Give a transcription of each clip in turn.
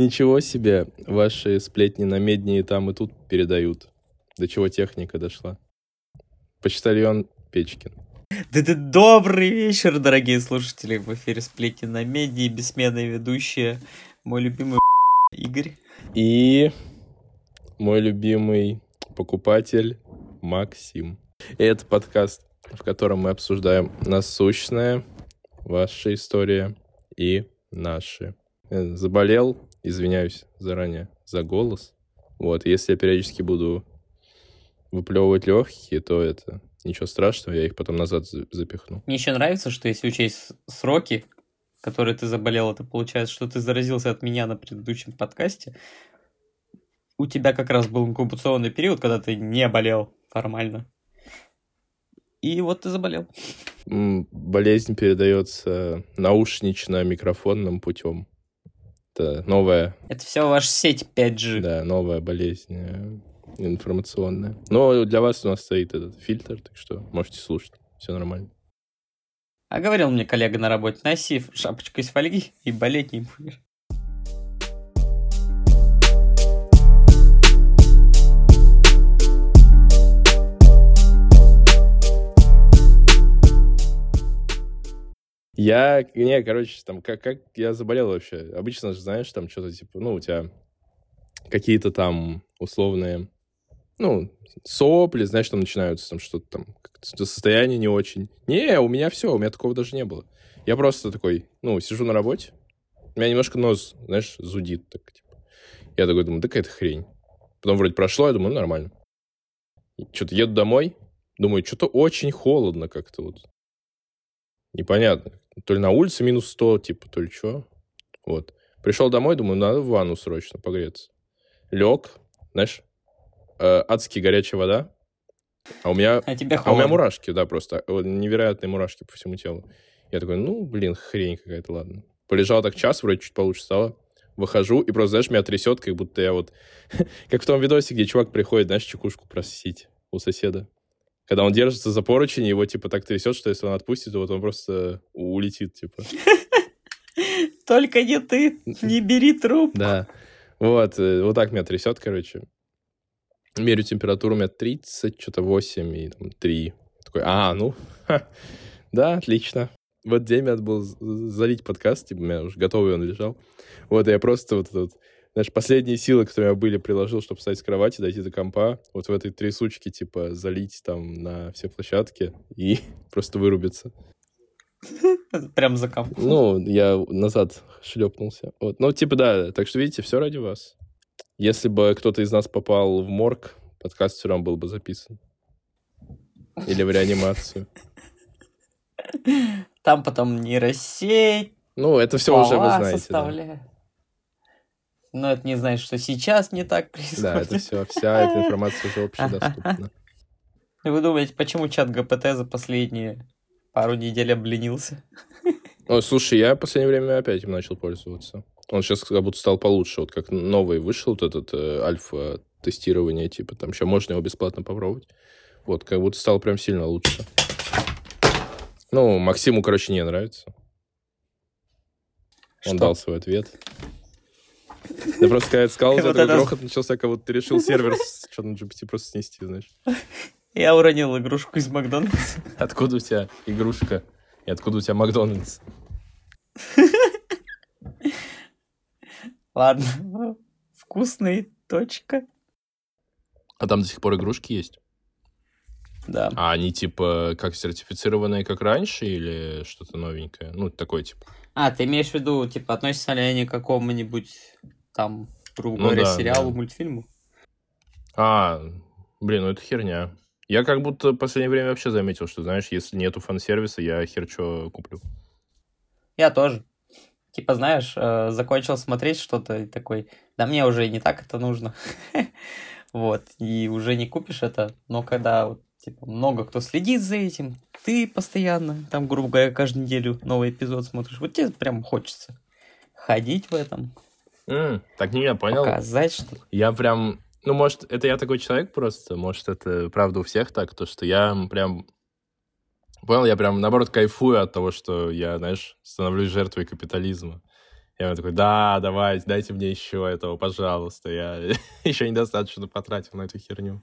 Ничего себе, ваши сплетни на медне и там и тут передают. До чего техника дошла. Почтальон Печкин. Да, да, добрый вечер, дорогие слушатели. В эфире сплетни на меди и бессменные ведущие. Мой любимый Игорь. И мой любимый покупатель Максим. И это подкаст, в котором мы обсуждаем насущное, ваша история и наши. Э, Заболел, извиняюсь заранее за голос. Вот, если я периодически буду выплевывать легкие, то это ничего страшного, я их потом назад за- запихну. Мне еще нравится, что если учесть сроки, которые ты заболел, это получается, что ты заразился от меня на предыдущем подкасте. У тебя как раз был инкубационный период, когда ты не болел формально. И вот ты заболел. Болезнь передается наушнично-микрофонным путем. Это новая, Это все ваша сеть 5G. да, новая болезнь э, информационная. Но для вас у нас стоит этот фильтр, так что можете слушать. Все нормально. А говорил мне коллега на работе, носи шапочку из фольги и болеть не будешь. Я, не, короче, там, как, как я заболел вообще? Обычно же, знаешь, там что-то типа, ну, у тебя какие-то там условные, ну, сопли, знаешь, там начинаются, там что-то там, состояние не очень. Не, у меня все, у меня такого даже не было. Я просто такой, ну, сижу на работе, у меня немножко нос, знаешь, зудит, так, типа. Я такой думаю, да какая-то хрень. Потом вроде прошло, я думаю, ну, нормально. Что-то еду домой, думаю, что-то очень холодно как-то вот. Непонятно. То ли на улице минус 100, типа, то ли что. Вот. Пришел домой, думаю, надо в ванну срочно погреться. Лег, знаешь, э, адски горячая вода. А у меня, А тебе а у меня мурашки, да, просто э, невероятные мурашки по всему телу. Я такой, ну, блин, хрень какая-то, ладно. Полежал так час, вроде чуть получше стало. Выхожу, и просто, знаешь, меня трясет, как будто я вот... как в том видосе, где чувак приходит, знаешь, чекушку просить у соседа. Когда он держится за поручень, его, типа, так трясет, что если он отпустит, то вот он просто улетит, типа. Только не ты, не бери труп. Да. Вот, э, вот так меня трясет, короче. Мерю температуру, у меня 30, что-то 8 и там 3. Такой, а, ну, ха, да, отлично. В этот день надо было залить подкаст, типа, у меня уже готовый он лежал. Вот, и я просто вот, это вот знаешь, последние силы, которые у меня были, приложил, чтобы встать с кровати, дойти до компа, вот в этой трясучке, типа, залить там на все площадки и просто вырубиться. Прям за ком. Ну, я назад шлепнулся. Вот. Ну, типа, да, так что, видите, все ради вас. Если бы кто-то из нас попал в морг, подкаст все равно был бы записан. Или в реанимацию. Там потом нейросеть, Ну, это все уже вы знаете. Да. Но это не значит, что сейчас не так происходит. да, это все, вся эта информация уже общедоступна. Вы думаете, почему чат ГПТ за последние пару недель обленился? Ой, слушай, я в последнее время опять им начал пользоваться. Он сейчас как будто стал получше. Вот как новый вышел, вот этот э, альфа-тестирование, типа, там еще можно его бесплатно попробовать. Вот, как будто стал прям сильно лучше. Ну, Максиму, короче, не нравится. Он Что? дал свой ответ. Я просто когда сказал, Вот вот такой это- грохот начался, как будто ты решил сервер с что на GPT просто снести, знаешь. Я уронил игрушку из Макдональдса. Откуда у тебя игрушка? И откуда у тебя Макдональдс? Ладно. Вкусный, точка. А там до сих пор игрушки есть? Да. А они типа как сертифицированные, как раньше, или что-то новенькое? Ну, такой типа. А, ты имеешь в виду, типа, относятся ли они к какому-нибудь там, грубо Ну говоря, да, сериалу, да. мультфильму? А, блин, ну это херня. Я как будто в последнее время вообще заметил, что, знаешь, если нету фан-сервиса, я хер что куплю. Я тоже. Типа, знаешь, э, закончил смотреть что-то и такой, да мне уже не так это нужно. Вот, и уже не купишь это, но когда вот, типа, много кто следит за этим, ты постоянно, там, грубо говоря, каждую неделю новый эпизод смотришь, вот тебе прям хочется ходить в этом, М, так не, я понял. показать что Я прям... Ну, может, это я такой человек просто, может, это правда у всех так, то, что я прям... Понял, я прям, наоборот, кайфую от того, что я, знаешь, становлюсь жертвой капитализма. Я такой, да, давай, дайте мне еще этого, пожалуйста. Я еще недостаточно потратил на эту херню.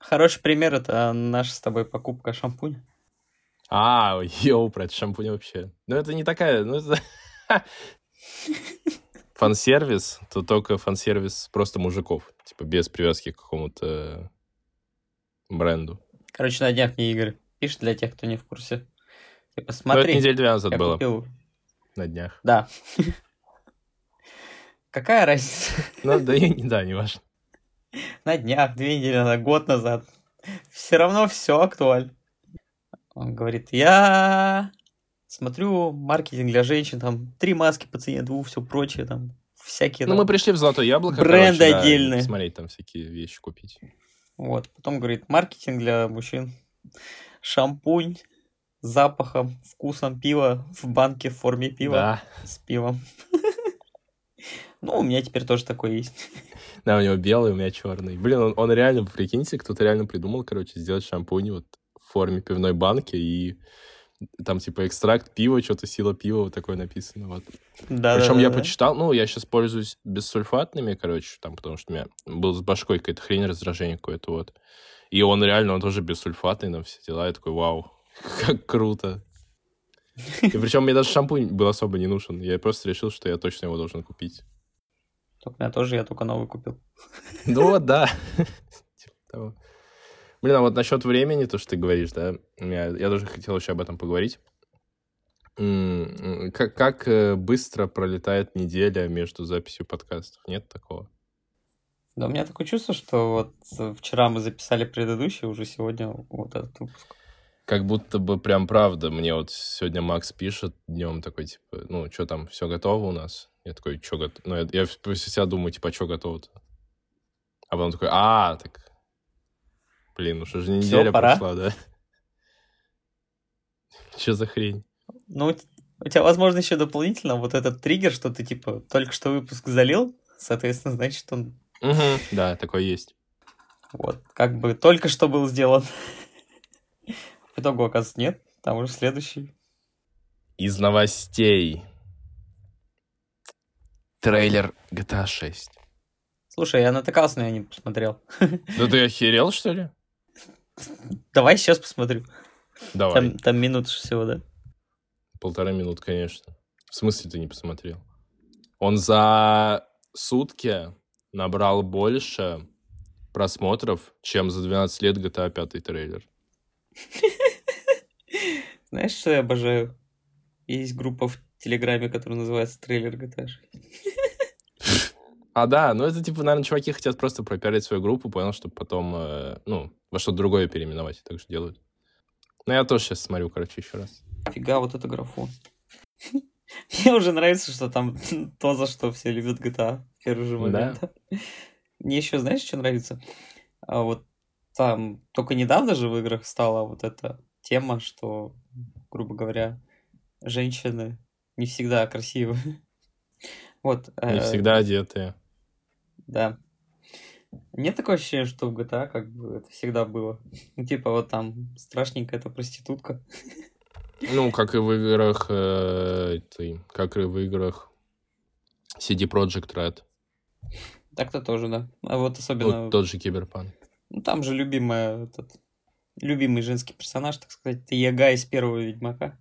Хороший пример — это наша с тобой покупка шампуня. А, йоу, про это шампунь вообще. Ну, это не такая... Ну, это... Фан-сервис, то только фан-сервис просто мужиков. Типа без привязки к какому-то бренду. Короче, на днях мне Игорь пишет для тех, кто не в курсе. Типа, Ну, смотри, это неделю две назад было, купил... на днях. Да. Какая разница? Ну, да, и- да, не важно. На днях, две недели назад, год назад. Все равно все актуально. Он говорит, я смотрю маркетинг для женщин, там три маски по цене двух, все прочее, там всякие. Ну, там. мы пришли в Золотое Яблоко, Бренды короче, да, отдельные. Смотреть там всякие вещи купить. Вот, потом говорит, маркетинг для мужчин. Шампунь с запахом, вкусом пива в банке в форме пива Да. с пивом. Ну, у меня теперь тоже такое есть. Да, у него белый, у меня черный. Блин, он, он реально, прикиньте, кто-то реально придумал, короче, сделать шампунь вот в форме пивной банки и там типа экстракт пива, что-то сила пива, вот такое написано. Вот. Да, Причем я почитал, ну, я сейчас пользуюсь бессульфатными, короче, там, потому что у меня был с башкой какая-то хрень, раздражение какое-то, вот. И он реально, он тоже бессульфатный, на все дела. Я такой, вау, как круто. И причем мне даже шампунь был особо не нужен. Я просто решил, что я точно его должен купить. Только у меня тоже, я только новый купил. Ну вот, да. Блин, а вот насчет времени, то, что ты говоришь, да, меня- я тоже хотел еще об этом поговорить. Как, как э, быстро пролетает неделя между записью подкастов? Нет такого? Да, у меня такое чувство, что вот э, вчера мы записали предыдущий, уже сегодня вот этот выпуск. Как будто бы прям правда. Мне вот сегодня Макс пишет днем такой, типа, ну, что там, все готово у нас? Я такой, что готово? Ну, я, я себя думаю, типа, что готово-то? А потом такой, а, так... Блин, уже же Всё, неделя пора. прошла, да? Что за хрень? Ну, у тебя, возможно, еще дополнительно вот этот триггер, что ты, типа, только что выпуск залил, соответственно, значит, он Мгм, Да, такое есть. вот как бы только что был сделан. В итоге, оказывается, нет, там уже следующий. Из новостей. Трейлер GTA 6. Слушай, я натыкался, но я не посмотрел. Да ты охерел, что ли? Давай сейчас посмотрю. Давай. Там, там минут всего, да? Полтора минут, конечно. В смысле ты не посмотрел? Он за сутки набрал больше просмотров, чем за 12 лет GTA 5 трейлер. Знаешь, что я обожаю? Есть группа в Телеграме, которая называется трейлер GTA 6. А, да, ну это типа, наверное, чуваки хотят просто пропиарить свою группу, понял, чтобы потом, э, ну, во что-то другое переименовать, так же делают. Ну, я тоже сейчас смотрю, короче, еще раз. Фига, вот это графон. Мне уже нравится, что там то, за что все любят GTA в первый же момент. Мне еще, знаешь, что нравится? А вот там только недавно же в играх стала вот эта тема, что, грубо говоря, женщины не всегда красивы. Вот. Не э, всегда одетые. Да. Нет такого ощущения, что в GTA как бы это всегда было. Ну, типа, вот там страшненькая эта проститутка. Ну, как и в играх, э, как и в играх CD Projekt Red. Так-то тоже, да. А вот особенно... Вот тот же Киберпанк. Ну, там же любимая, этот, любимый женский персонаж, так сказать, это Яга из первого Ведьмака.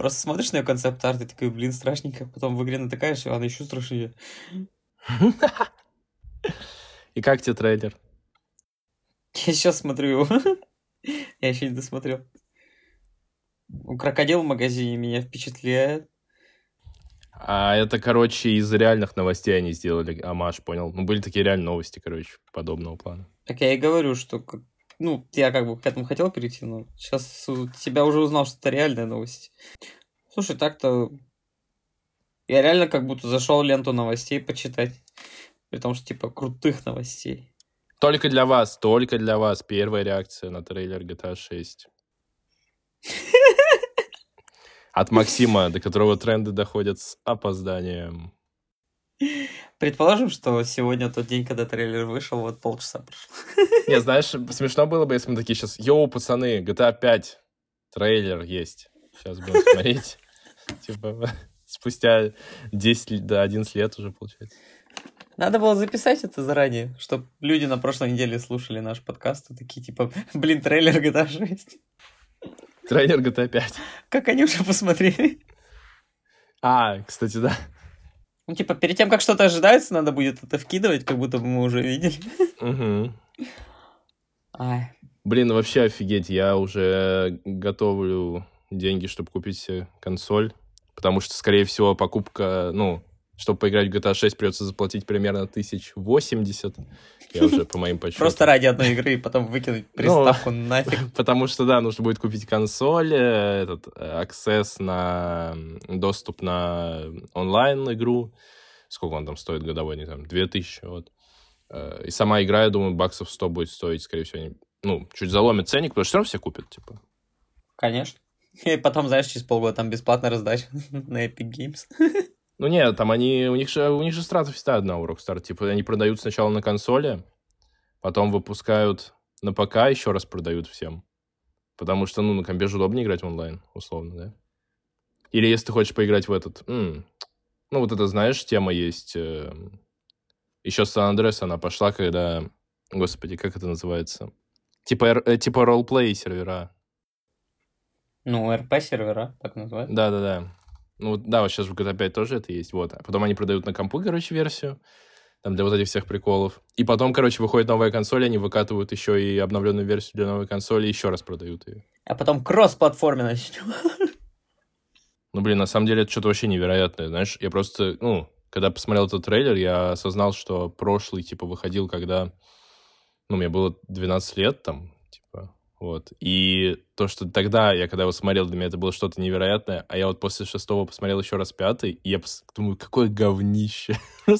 Просто смотришь на ее концепт-арт и такой, блин, страшненько. Потом в игре натыкаешь, и она еще страшнее. И как тебе трейлер? Я сейчас смотрю его. Я еще не досмотрел. У крокодил в магазине меня впечатляет. А это, короче, из реальных новостей они сделали амаш, понял? Ну, были такие реальные новости, короче, подобного плана. Так я и говорю, что... Ну, я как бы к этому хотел перейти, но сейчас тебя уже узнал, что это реальная новость. Слушай, так-то... Я реально как будто зашел ленту новостей почитать. При том, что, типа, крутых новостей. Только для вас, только для вас первая реакция на трейлер GTA 6. От Максима, до которого тренды доходят с опозданием. Предположим, что сегодня тот день, когда трейлер вышел, вот полчаса прошло. Не, знаешь, смешно было бы, если мы такие сейчас, йоу, пацаны, GTA 5, трейлер есть. Сейчас будем смотреть. Типа, спустя 10, да, 11 лет уже, получается. Надо было записать это заранее, чтобы люди на прошлой неделе слушали наш подкаст и такие, типа, блин, трейлер GTA 6. Трейлер GTA 5. Как они уже посмотрели? А, кстати, да. Ну, типа, перед тем, как что-то ожидается, надо будет это вкидывать, как будто бы мы уже видели. Угу. Ай. Блин, ну вообще офигеть, я уже готовлю деньги, чтобы купить консоль, потому что, скорее всего, покупка, ну, чтобы поиграть в GTA 6, придется заплатить примерно 1080. Я уже по моим подсчетам. Просто ради одной игры и потом выкинуть приставку нафиг. Потому что, да, нужно будет купить консоль, э, этот, э, аксесс на доступ на онлайн-игру. Сколько он там стоит годовой, не знаю, 2000, вот. Э, И сама игра, я думаю, баксов 100 будет стоить, скорее всего, ну, чуть заломит ценник, потому что все равно все купят, типа. Конечно. И потом, знаешь, через полгода там бесплатно раздача на Epic Games. Ну нет, там они, у них же, у них же страта всегда одна у Rockstar. Типа они продают сначала на консоли, потом выпускают на ПК, еще раз продают всем. Потому что, ну, на компе же удобнее играть в онлайн, условно, да? Или если ты хочешь поиграть в этот... м, ну, вот это, знаешь, тема есть... э, еще Сан Андреас она пошла, когда... Господи, как это называется? Типа, э, типа ролплей сервера. Ну, РП-сервера, так называют. Да-да-да. Ну, да, вот сейчас в GTA 5 тоже это есть, вот. А потом они продают на компу, короче, версию, там для вот этих всех приколов. И потом, короче, выходит новая консоль, они выкатывают еще и обновленную версию для новой консоли, еще раз продают ее. А потом кросс-платформе начнем. Ну, блин, на самом деле это что-то вообще невероятное, знаешь. Я просто, ну, когда посмотрел этот трейлер, я осознал, что прошлый, типа, выходил, когда, ну, мне было 12 лет, там, вот. И то, что тогда, я когда его смотрел, для меня это было что-то невероятное, а я вот после шестого посмотрел еще раз пятый, и я думаю, какое говнище.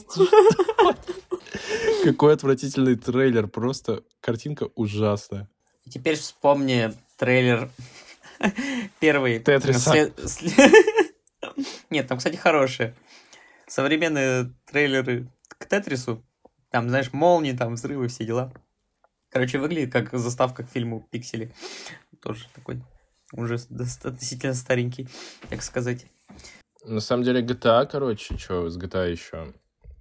Какой отвратительный трейлер, просто картинка ужасная. Теперь вспомни трейлер первый. Тетриса. Нет, там, кстати, хорошие. Современные трейлеры к Тетрису. Там, знаешь, молнии, там взрывы, все дела. Короче, выглядит как заставка к фильму «Пиксели». Тоже такой уже относительно старенький, так сказать. На самом деле GTA, короче, что с GTA еще?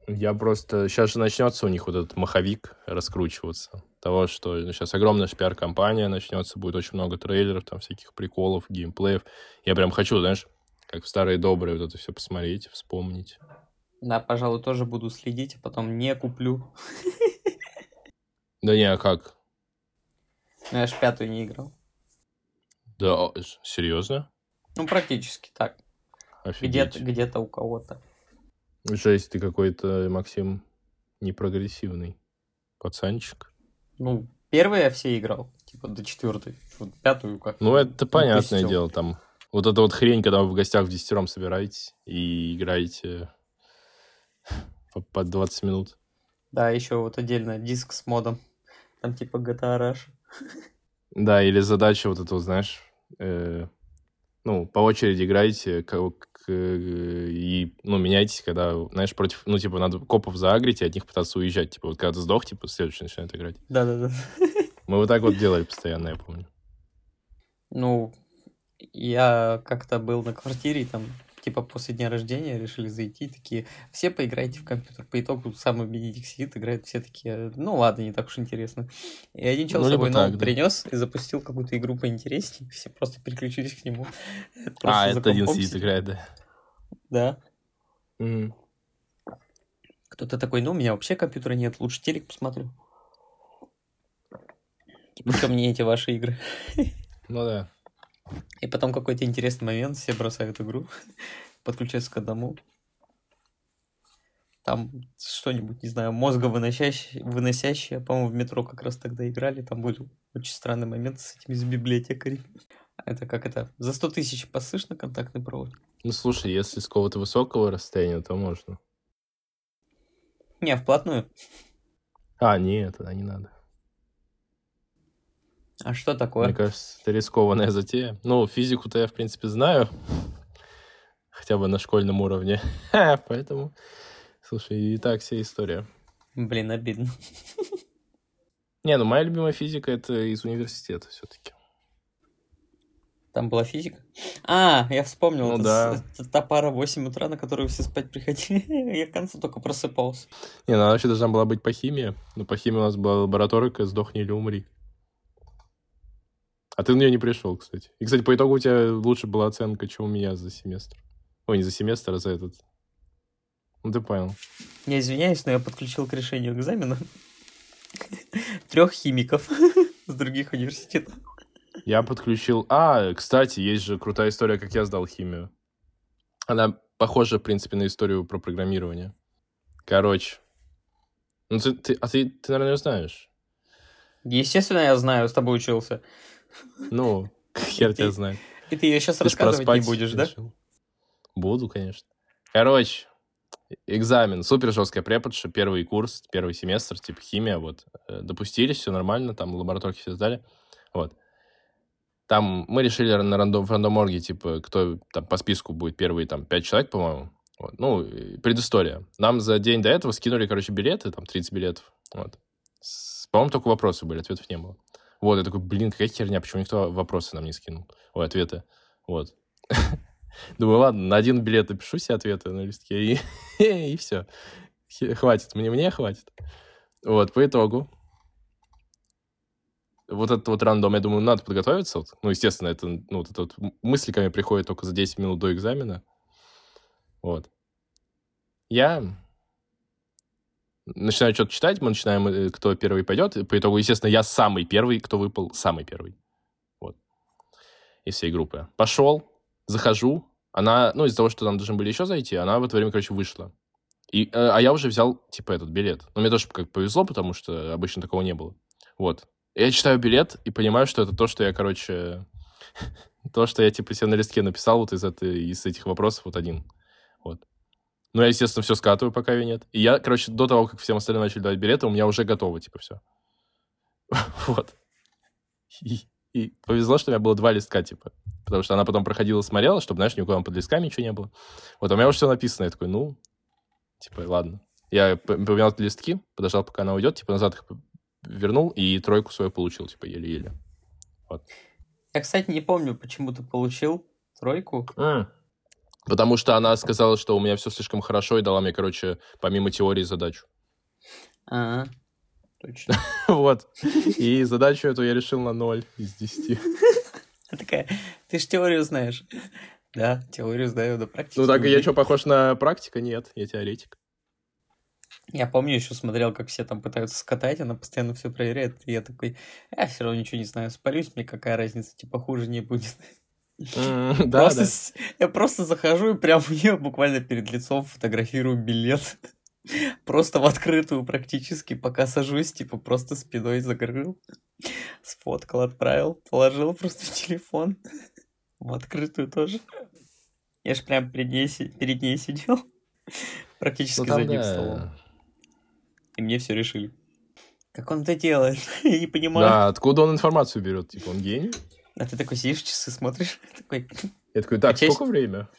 Я просто... Сейчас же начнется у них вот этот маховик раскручиваться. Того, что сейчас огромная пиар-компания начнется, будет очень много трейлеров, там всяких приколов, геймплеев. Я прям хочу, знаешь, как в старые добрые вот это все посмотреть, вспомнить. Да, пожалуй, тоже буду следить, а потом не куплю. Да не, а как? Ну, я ж пятую не играл. Да, серьезно? Ну, практически так. Офигеть. Где-то где у кого-то. Жесть, ты какой-то, Максим, непрогрессивный пацанчик. Ну, первые я все играл, типа до четвертой. Вот пятую как Ну, это понятное дело, там... Вот эта вот хрень, когда вы в гостях в десятером собираетесь и играете по, по 20 минут. Да, еще вот отдельно диск с модом. Там типа GTA Rush. Да, или задача вот этого, знаешь, э, ну, по очереди играете к- к- и, ну, меняйтесь, когда, знаешь, против, ну, типа, надо копов заагрить и от них пытаться уезжать. Типа, вот когда ты сдох, типа, следующий начинает играть. Да-да-да. Мы вот так вот делали постоянно, я помню. Ну, я как-то был на квартире, там, типа, после дня рождения решили зайти, такие, все поиграйте в компьютер. По итогу самый Бенедикт сидит, играет, все такие, ну ладно, не так уж интересно. И один чел Ну, с собой ноут да. принес и запустил какую-то игру поинтереснее, все просто переключились к нему. А, это один сидит играет, да. Да. Кто-то такой, ну, у меня вообще компьютера нет, лучше телек посмотрю. Типа, мне эти ваши игры? Ну да. И потом какой-то интересный момент, все бросают игру, подключаются к одному. Там что-нибудь, не знаю, мозговыносящее, выносящее, по-моему, в метро как раз тогда играли, там был очень странный момент с этими, с библиотекарями. Это как это, за 100 тысяч посышь на контактный провод? Ну, слушай, если с какого-то высокого расстояния, то можно. Не, вплотную. А, нет, тогда не надо. А что такое? Мне кажется, это рискованная затея. Ну, физику-то я, в принципе, знаю. Хотя бы на школьном уровне. Поэтому, слушай, и так вся история. Блин, обидно. Не, ну моя любимая физика это из университета все-таки. Там была физика. А, я вспомнил. Ну это да. это та пара в 8 утра, на которую все спать приходили. Я к концу только просыпался. Не, ну она вообще должна была быть по химии. Но по химии у нас была лабораторика «Сдохни или умри». А ты на нее не пришел, кстати. И, кстати, по итогу у тебя лучше была оценка, чем у меня за семестр. Ой, не за семестр, а за этот. Ну, ты понял. Я извиняюсь, но я подключил к решению экзамена трех химиков с других университетов. Я подключил... А, кстати, есть же крутая история, как я сдал химию. Она похожа, в принципе, на историю про программирование. Короче. Ну, ты, ты- а ты, ты, наверное, знаешь. Естественно, я знаю, с тобой учился. Ну, хер тебя знает. И ты ее сейчас рассказывать не будешь, да? Буду, конечно. Короче, экзамен. Супер жесткая преподша. Первый курс, первый семестр, типа химия. Вот. Э, Допустились, все нормально. Там лабораторки все сдали. Вот. Там мы решили на рандом, в рандоморге, типа, кто там по списку будет первые там пять человек, по-моему. Вот. Ну, предыстория. Нам за день до этого скинули, короче, билеты, там 30 билетов. Вот. По-моему, только вопросы были, ответов не было. Вот, я такой, блин, какая херня, почему никто вопросы нам не скинул? Ой, ответы. Вот. Думаю, ладно, на один билет напишу все ответы на листке, и, и все. Хватит, мне, мне хватит. Вот, по итогу. Вот этот вот рандом, я думаю, надо подготовиться. Вот. Ну, естественно, это, ну, вот это вот мысли ко мне приходят только за 10 минут до экзамена. Вот. Я начинаю что-то читать, мы начинаем, э, кто первый пойдет. По итогу, естественно, я самый первый, кто выпал, самый первый. Вот. Из всей группы. Пошел, захожу, она, ну, из-за того, что там должны были еще зайти, она в это время, короче, вышла. И, э, а я уже взял, типа, этот билет. Но мне тоже как повезло, потому что обычно такого не было. Вот. Я читаю билет и понимаю, что это то, что я, короче... То, что я, типа, себе на листке написал вот из, этой, из этих вопросов вот один. Вот. Ну, я, естественно, все скатываю, пока ее нет. И я, короче, до того, как всем остальным начали давать билеты, у меня уже готово, типа, все. Вот. И, и повезло, что у меня было два листка, типа. Потому что она потом проходила, смотрела, чтобы, знаешь, никуда под листками ничего не было. Вот, а у меня уже все написано. Я такой, ну, типа, ладно. Я поменял листки, подождал, пока она уйдет, типа, назад их вернул, и тройку свою получил, типа, еле-еле. Я, кстати, не помню, почему ты получил тройку. Потому что она сказала, что у меня все слишком хорошо, и дала мне, короче, помимо теории задачу. А, точно. Вот. И задачу эту я решил на 0 из 10. Она такая, ты ж теорию знаешь. Да, теорию знаю, да, практически. Ну так, я что, похож на практика? Нет, я теоретик. Я помню, еще смотрел, как все там пытаются скатать, она постоянно все проверяет. И я такой, я все равно ничего не знаю, спалюсь, мне какая разница, типа хуже не будет. М, Да, Я просто захожу и прям нее буквально перед лицом фотографирую билет. Просто в открытую практически, пока сажусь, типа просто спиной закрыл. Сфоткал, отправил, положил просто в телефон. В открытую тоже. Я ж прям перед ней, перед ней сидел. Практически Ну, за одним столом. И мне все решили. Как он это делает? Я не понимаю. Да, откуда он информацию берет? Типа, он гений? А ты такой сидишь, часы смотришь. Такой, Я такой, так, сколько время?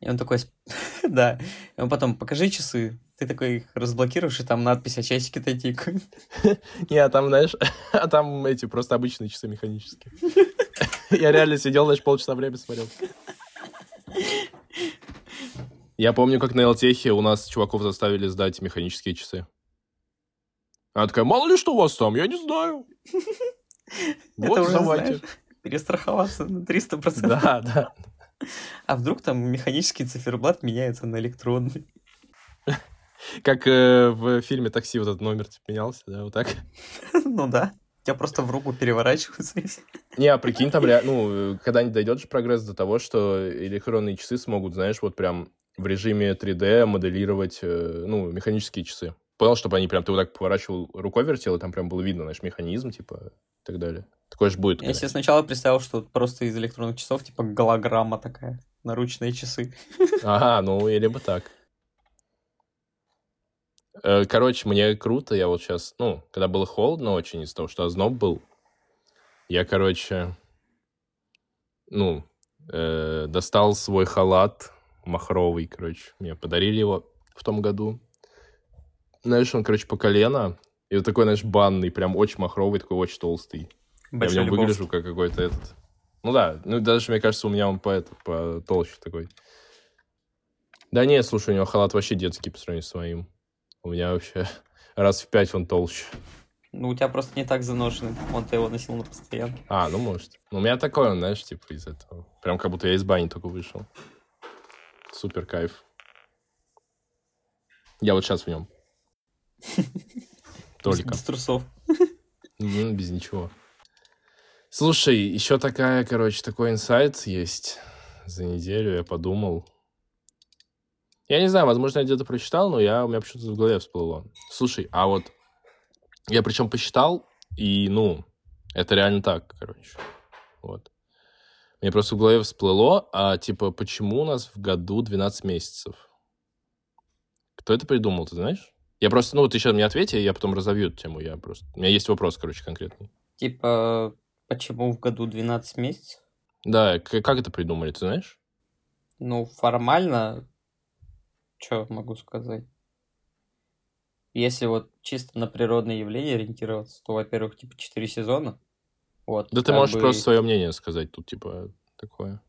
И он такой, да. И он потом, покажи часы. Ты такой их разблокируешь, и там надпись, а часики-то тикают. Не, а там, знаешь, а там эти просто обычные часы механические. Я реально сидел, знаешь, полчаса время смотрел. Я помню, как на Элтехе у нас чуваков заставили сдать механические часы. Она такая, мало ли что у вас там, я не знаю. Вот, Это уже, давайте. знаешь, перестраховаться на 300%. Да, да. А вдруг там механический циферблат меняется на электронный? Как э, в фильме «Такси» вот этот номер типа, менялся, да, вот так. Ну да. Тебя просто в руку переворачиваются. Не, а прикинь, там, rea- ну, когда-нибудь дойдет же прогресс до того, что электронные часы смогут, знаешь, вот прям в режиме 3D моделировать, э, ну, механические часы. Понял, чтобы они прям, ты вот так поворачивал, рукой вертел, и там прям было видно, знаешь, механизм, типа, и так далее. Такое же будет. Я себе конечно. сначала представил, что просто из электронных часов, типа голограмма такая, наручные часы. Ага, ну, или бы так. Э, Короче, мне круто, я вот сейчас, ну, когда было холодно очень из-за того, что озноб был, я, короче, ну, э, достал свой халат махровый, короче, мне подарили его в том году. Знаешь, он, короче, по колено, и вот такой, знаешь, банный, прям очень махровый, такой очень толстый. Я в нем Большой выгляжу как какой-то этот... Ну да, ну даже, мне кажется, у меня он по, это, по толще такой. Да нет, слушай, у него халат вообще детский по сравнению с моим. У меня вообще раз в пять он толще. Ну, у тебя просто не так заношенный. Он-то его носил на постоянно. А, ну может. Ну, у меня такой он, знаешь, типа из этого. Прям как будто я из бани только вышел. Супер кайф. Я вот сейчас в нем. Только. Без трусов. Ну, без ничего. Слушай, еще такая, короче, такой инсайт есть за неделю, я подумал. Я не знаю, возможно, я где-то прочитал, но я, у меня почему-то в голове всплыло. Слушай, а вот я причем посчитал, и, ну, это реально так, короче. Вот. Мне просто в голове всплыло, а, типа, почему у нас в году 12 месяцев? Кто это придумал, ты знаешь? Я просто, ну, ты сейчас мне ответи, я потом разовью эту тему. Я просто... У меня есть вопрос, короче, конкретный. Типа, почему в году 12 месяцев? Да, как это придумали, ты знаешь? Ну, формально, что могу сказать? Если вот чисто на природные явления ориентироваться, то, во-первых, типа 4 сезона. Вот, Да ты можешь бы, просто свое мнение сказать тут, типа, такое.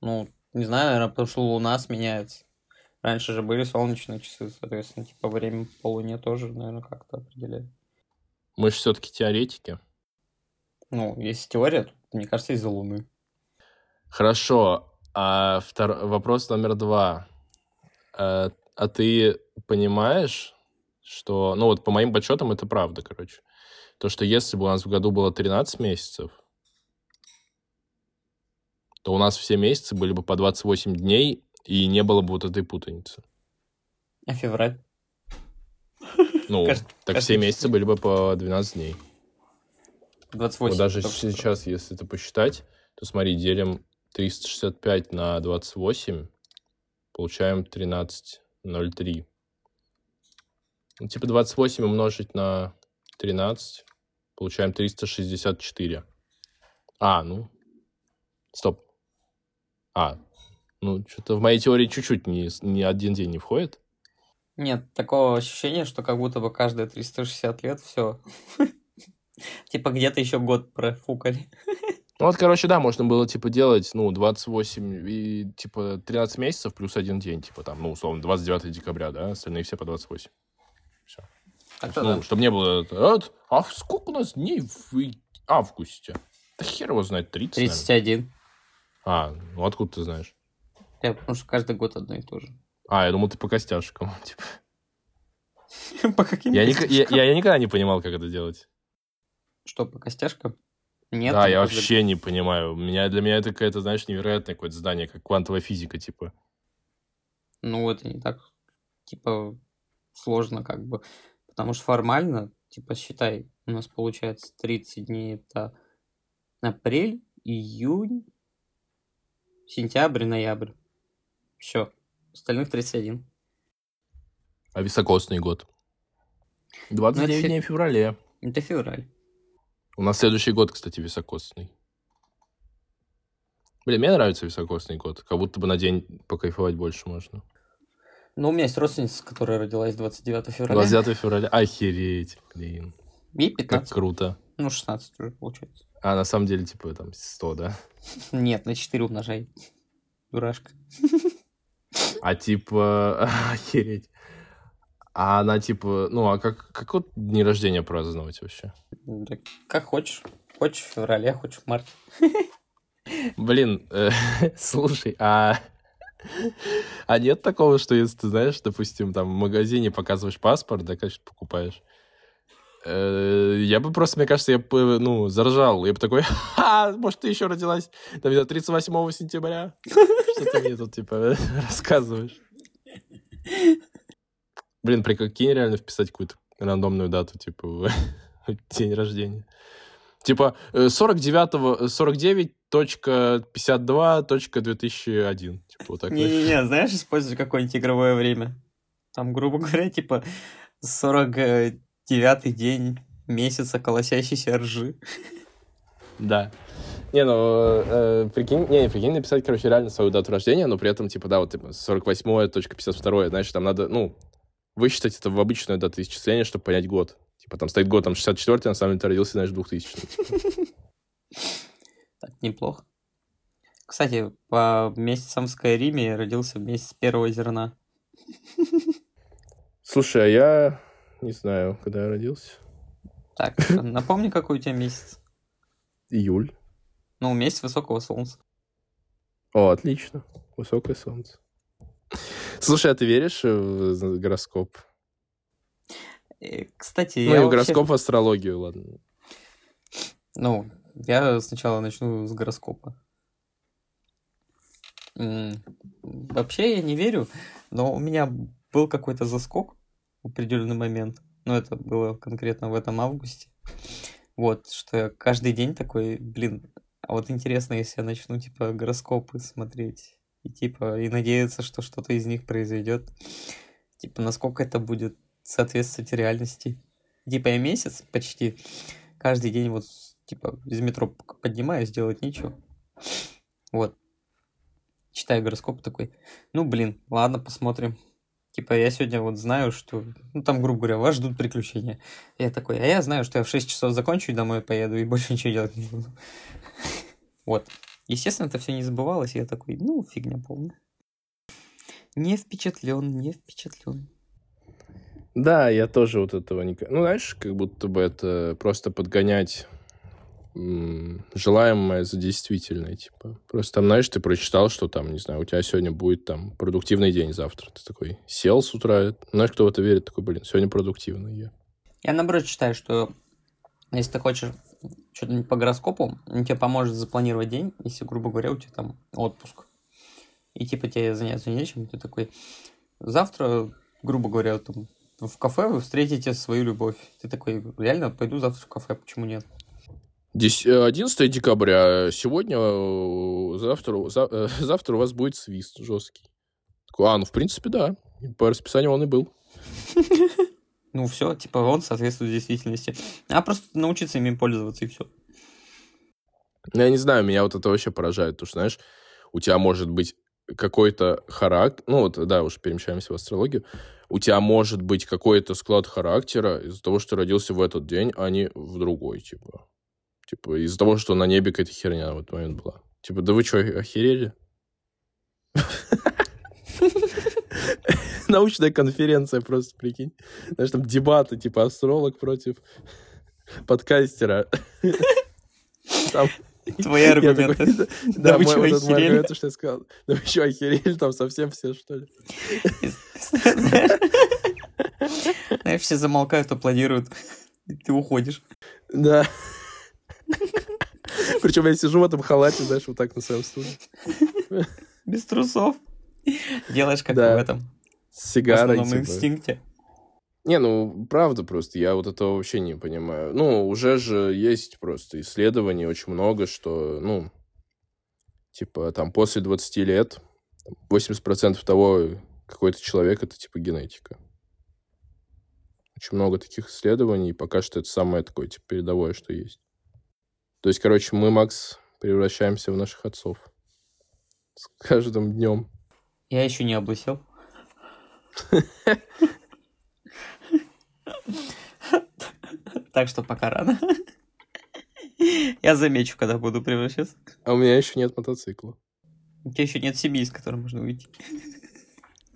Ну, не знаю, наверное, потому что Луна сменяется. Раньше же были солнечные часы, соответственно, типа время по Луне тоже, наверное, как-то определяет. Мы же все-таки теоретики. Ну, есть теория, тут, мне кажется, из-за Луны. Хорошо. А втор... вопрос номер два. А, а ты понимаешь, что... Ну вот по моим подсчетам это правда, короче. То, что если бы у нас в году было 13 месяцев, то у нас все месяцы были бы по 28 дней, и не было бы вот этой путаницы. А февраль? Ну, так все месяц. месяцы были бы по 12 дней. 28. Вот даже что. сейчас, если это посчитать, то смотри, делим 365 на 28, получаем 13,03. Ну, типа 28 умножить на 13, получаем 364. А, ну, стоп. А, ну, что-то в моей теории чуть-чуть не, с- ни один день не входит. Нет, такого ощущения, что как будто бы каждые 360 лет все. Типа где-то еще год профукали. Ну вот, короче, да, можно было, типа, делать, ну, 28 и, типа, 13 месяцев плюс один день, типа, там, ну, условно, 29 декабря, да, остальные все по 28. Так-то ну, да. чтобы не было, «Вот, а сколько у нас дней в августе? Да хер его знает, 30, наверное. 31. А, ну, откуда ты знаешь? Я, потому что каждый год одно и то же. А, я думал, ты по костяшкам, типа. По каким Я, я, никогда не понимал, как это делать. Что, по костяшкам? Нет. да, я вообще не понимаю. У меня, для меня это какое-то, знаешь, невероятное какое-то здание, как квантовая физика, типа. Ну, это не так, типа, сложно как бы. Потому что формально, типа, считай, у нас получается 30 дней это апрель, июнь, сентябрь, ноябрь. Все. Остальных 31. А високосный год? 29 Ну, дней в феврале. Это февраль. У нас следующий год, кстати, високосный. Блин, мне нравится високосный год. Как будто бы на день покайфовать больше можно. Ну, у меня есть родственница, которая родилась 29 февраля. 29 февраля. Охереть, блин. Ей Как 15. круто. Ну, 16 уже получается. А на самом деле, типа, там, 100, да? Нет, на 4 умножай. Дурашка. А типа, охереть. А она, типа, ну, а как, как вот дни рождения праздновать вообще? Да как хочешь. Хочешь в феврале, хочешь в марте. Блин, э, слушай, а... А нет такого, что если ты знаешь, допустим, там в магазине показываешь паспорт, да, конечно, покупаешь. Э, Я бы просто, мне кажется, я бы, ну, заржал. Я бы такой, ха, может, ты еще родилась, там, не знаю, 38 сентября? Что ты мне тут, типа, рассказываешь? Блин, прикинь, реально вписать какую-то рандомную дату, типа, день рождения. Типа, э, 49 49.52.2001. Типа, вот так. Не-не-не, знаешь, используй какое-нибудь игровое время. Там, грубо говоря, типа 49-й день месяца колосящейся ржи. Да. Не, ну, э, прикинь, не, не, прикинь, написать, короче, реально свою дату рождения, но при этом, типа, да, вот, типа, 48.52, знаешь, там надо, ну, высчитать это в обычную дату исчисления, чтобы понять год. Типа, там стоит год, там, 64 на самом деле ты родился, знаешь, 2000 Так, неплохо. Кстати, по месяцам в Скайриме родился месяц первого зерна. Слушай, а я не знаю, когда я родился. Так, напомни, какой у тебя месяц. Июль. Ну, месяц высокого солнца. О, отлично. Высокое солнце. Слушай, а ты веришь в гороскоп? Э, Кстати, Ну, я и в вообще- гороскоп, в астрологию, ладно. Ну, я сначала начну с гороскопа. Вообще я не верю, но у меня был какой-то заскок определенный момент. Ну, это было конкретно в этом августе. Вот, что я каждый день такой, блин, а вот интересно, если я начну, типа, гороскопы смотреть. И, типа, и надеяться, что что-то из них произойдет. Типа, насколько это будет соответствовать реальности. Типа, я месяц почти каждый день вот, типа, из метро поднимаюсь, делать нечего. Вот. Читаю гороскоп такой, ну, блин, ладно, посмотрим. Типа, я сегодня вот знаю, что, ну, там, грубо говоря, вас ждут приключения. Я такой, а я знаю, что я в 6 часов закончу и домой поеду, и больше ничего делать не буду. Вот. Естественно, это все не забывалось, и я такой, ну, фигня полная. Не впечатлен, не впечатлен. Да, я тоже вот этого не... Ну, знаешь, как будто бы это просто подгонять желаемое за действительное, типа. Просто там, знаешь, ты прочитал, что там, не знаю, у тебя сегодня будет там продуктивный день завтра. Ты такой сел с утра, знаешь, кто в это верит, такой, блин, сегодня продуктивный я. Я, наоборот, считаю, что если ты хочешь что-то по гороскопу, он тебе поможет запланировать день, если, грубо говоря, у тебя там отпуск. И типа тебе заняться нечем, ты такой, завтра, грубо говоря, там, в кафе вы встретите свою любовь. Ты такой, реально, пойду завтра в кафе, почему нет? Дес- э, 11 декабря. Сегодня, э, завтра, за- э, завтра у вас будет свист жесткий. Такой, а, ну, в принципе, да. По расписанию он и был. Ну все, типа он соответствует действительности. А просто научиться ими пользоваться и все. Ну, Я не знаю, меня вот это вообще поражает, потому что, знаешь, у тебя может быть какой-то характер, ну вот, да, уже перемещаемся в астрологию, у тебя может быть какой-то склад характера из-за того, что родился в этот день, а не в другой, типа. Типа из-за того, что на небе какая-то херня в этот момент была. Типа, да вы что, охерели? Научная конференция просто, прикинь. Знаешь, там дебаты, типа астролог против подкастера. Там Твои аргументы. такой, да, Да вы мой, вот мой охерели? аргумент, то, что я сказал. Да вы что, охерели там совсем все, что ли? Знаешь, все замолкают, аплодируют, и ты уходишь. Да. Причем я сижу в этом халате, знаешь, вот так на своем стуле. Без трусов. Делаешь как Да. в этом С в сигарой, основном типа. инстинкте. Не, ну, правда просто, я вот этого вообще не понимаю. Ну, уже же есть просто исследований очень много, что, ну, типа, там, после 20 лет там, 80% того, какой то человек, это, типа, генетика. Очень много таких исследований, и пока что это самое такое, типа, передовое, что есть. То есть, короче, мы, Макс, превращаемся в наших отцов. С каждым днем. Я еще не облысел. Так что пока рано. Я замечу, когда буду превращаться. А у меня еще нет мотоцикла. У тебя еще нет семьи, из которой можно уйти.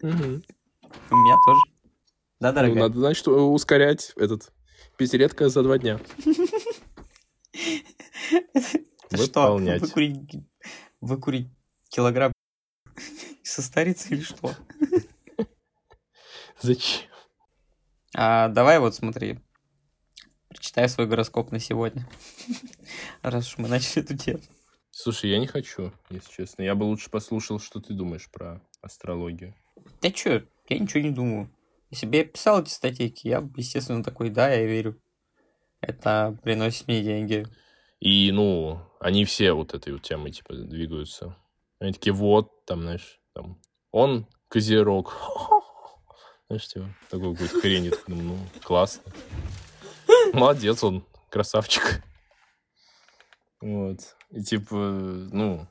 У меня тоже. Да, Ну, дорогая? надо, значит, ускорять этот пятилетка за два дня. Ты что, выполнять. выкурить, выкурить килограмм состариться или что? Зачем? А, давай вот смотри. Прочитай свой гороскоп на сегодня. Раз уж мы начали эту тему. Слушай, я не хочу, если честно. Я бы лучше послушал, что ты думаешь про астрологию. Да чё, я ничего не думаю. Если бы я писал эти статейки, я бы, естественно, такой, да, я верю. Это приносит мне деньги. И, ну, они все вот этой вот темой, типа, двигаются. Они такие, вот, там, знаешь, там, он козерог. Знаешь, типа, такой. Я такой, Ну, классно. Молодец он, красавчик. Вот. И, типа, ну,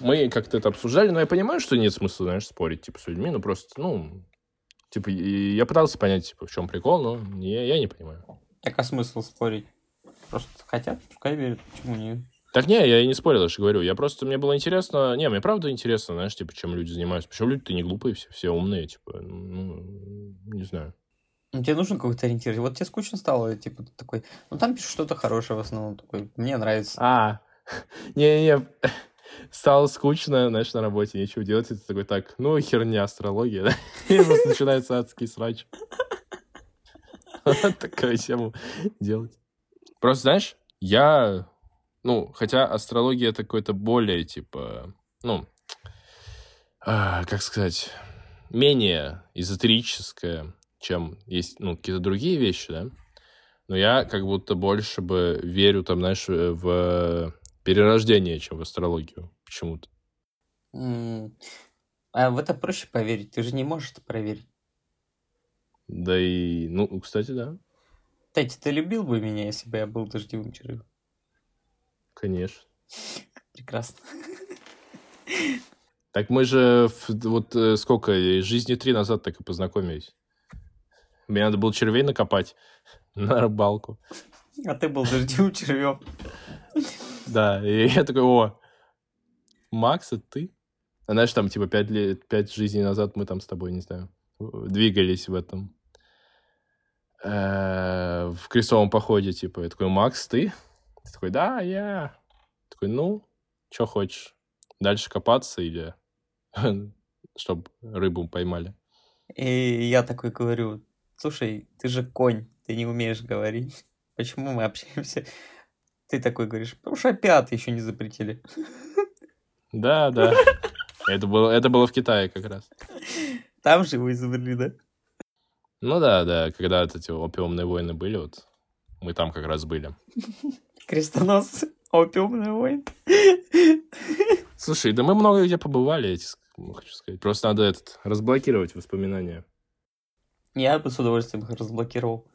мы как-то это обсуждали, но я понимаю, что нет смысла, знаешь, спорить, типа, с людьми, ну, просто, ну, типа, я пытался понять, типа, в чем прикол, но я, я не понимаю. Так а смысл спорить? Просто хотят, пускай верят, почему нет? Так не, я и не спорил, я же говорю. Я просто, мне было интересно... Не, мне правда интересно, знаешь, типа, чем люди занимаются. Почему люди-то не глупые все, все умные, типа, ну, не знаю. Ну, тебе нужен какой-то ориентир. Вот тебе скучно стало, типа, ты такой, ну, там пишут что-то хорошее в основном, такой, мне нравится. А, не-не, стало скучно, знаешь, на работе, нечего делать, и ты такой, так, ну, херня, астрология, да? И просто начинается адский срач. Такую тему делать. Просто, знаешь, я ну, хотя астрология это какое-то более, типа, ну, а, как сказать, менее эзотерическое, чем есть, ну, какие-то другие вещи, да? Но я как будто больше бы верю, там, знаешь, в перерождение, чем в астрологию почему-то. А в это проще поверить? Ты же не можешь это проверить. Да и, ну, кстати, да. Кстати, ты любил бы меня, если бы я был дождевым червем? Конечно. Прекрасно. Так мы же вот э, сколько, жизни три назад так и познакомились. Мне надо было червей накопать на рыбалку. А ты был дождевым червем. Да, и я такой, о, Макс, это ты? А знаешь, там типа пять, лет, пять жизней назад мы там с тобой, не знаю, двигались в этом, э, в крестовом походе, типа. Я такой, Макс, ты? Ты такой, да, я. Такой, ну, что хочешь? Дальше копаться или чтобы рыбу поймали? И я такой говорю, слушай, ты же конь, ты не умеешь говорить. Почему мы общаемся? Ты такой говоришь, потому что опять еще не запретили. Да, да. Это было, это было в Китае как раз. Там же его изобрели, да? Ну да, да, когда эти опиумные войны были, вот мы там как раз были. Крестоносцы. Опиумный войн. Слушай, да мы много где побывали, эти, хочу сказать. Просто надо этот, разблокировать воспоминания. Я бы с удовольствием их разблокировал.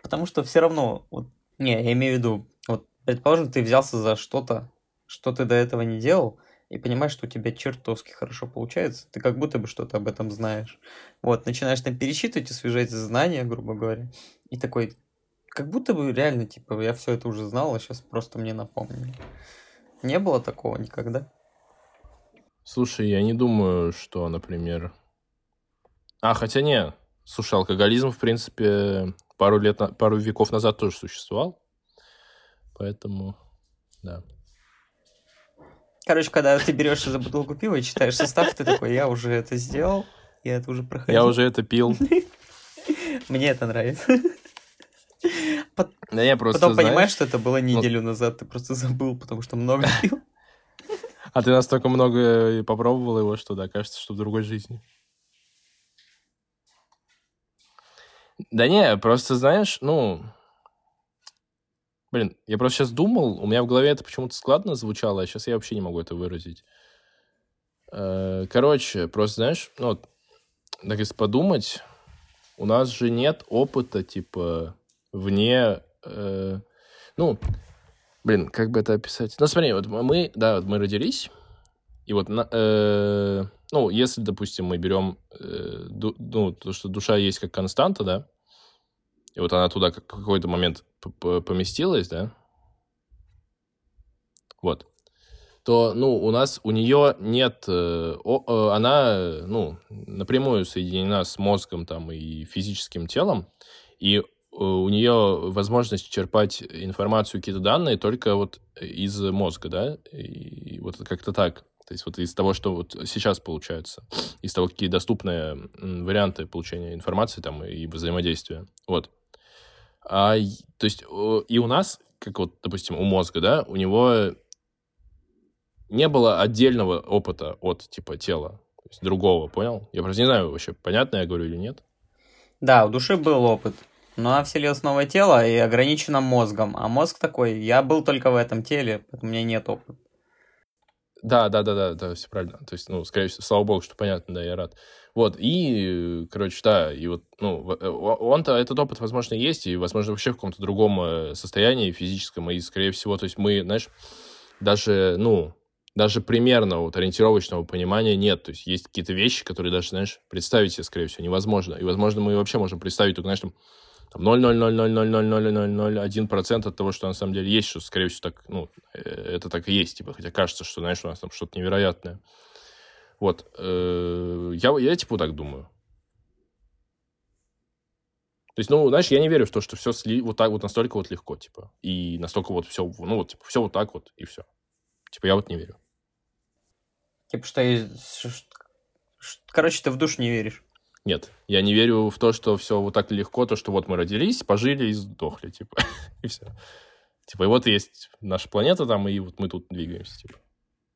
Потому что все равно, вот, не, я имею в виду, вот, предположим, ты взялся за что-то, что ты до этого не делал, и понимаешь, что у тебя чертовски хорошо получается, ты как будто бы что-то об этом знаешь. Вот, начинаешь там пересчитывать, освежать знания, грубо говоря, и такой, как будто бы реально, типа, я все это уже знал, а сейчас просто мне напомнили. Не было такого никогда. Слушай, я не думаю, что, например... А, хотя не. Слушай, алкоголизм, в принципе, пару лет, пару веков назад тоже существовал. Поэтому, да. Короче, когда ты берешь за бутылку пива и читаешь состав, ты такой, я уже это сделал, я это уже проходил. Я уже это пил. Мне это нравится. Да я просто, Потом знаешь, понимаешь, что это было ну неделю ну... назад, ты просто забыл, потому что много пил. А ты настолько много попробовал его, что да, кажется, что в другой жизни. Да не, просто знаешь, ну... Блин, я просто сейчас думал, у меня в голове это почему-то складно звучало, а сейчас я вообще не могу это выразить. Э, короче, просто знаешь, ну, так если подумать, у нас же нет опыта, типа, вне... Э, ну, блин, как бы это описать? Ну, смотри, вот мы, да, вот мы родились, и вот, э, ну, если, допустим, мы берем, ну, то, что душа есть как константа, да, и вот она туда как какой-то момент поместилась, да, вот, то, ну, у нас, у нее нет, э, о, э, она, ну, напрямую соединена с мозгом там и физическим телом, и Э, у нее возможность черпать информацию, какие-то данные только вот из мозга, да, и вот как-то так. То есть вот из того, что вот сейчас получается, из того, какие доступные варианты получения информации там и взаимодействия. Вот. А, то есть и у нас, как вот, допустим, у мозга, да, у него не было отдельного опыта от типа тела, то есть другого, понял? Я просто не знаю вообще, понятно я говорю или нет. Да, у души был опыт. Но она вселилась в новое тело и ограничена мозгом. А мозг такой, я был только в этом теле, у меня нет опыта. Да, да, да, да, да, все правильно. То есть, ну, скорее всего, слава богу, что понятно, да, я рад. Вот, и, короче, да, и вот, ну, э, он-то, этот опыт, возможно, есть, и, возможно, вообще в каком-то другом э, состоянии физическом, и, скорее всего, то есть мы, знаешь, даже, ну, даже примерно вот ориентировочного понимания нет. То есть есть какие-то вещи, которые даже, знаешь, представить себе, скорее всего, невозможно. И, возможно, мы вообще можем представить только, знаешь, там 0,0000001% от того, что на самом деле есть, что, скорее всего, так, ну, это так и есть, типа, хотя кажется, что, знаешь, у нас там что-то невероятное. Вот. Я, я, типа, так думаю. То есть, ну, знаешь, я не верю в то, что все сли вот так вот настолько вот легко, типа, и настолько вот все, ну, вот, типа, все вот так вот, и все. Типа, я вот не верю. Типа, что Короче, ты в душ не веришь. Нет, я не верю в то, что все вот так легко, то, что вот мы родились, пожили и сдохли, типа, и все. Типа, и вот есть наша планета там, и вот мы тут двигаемся, типа.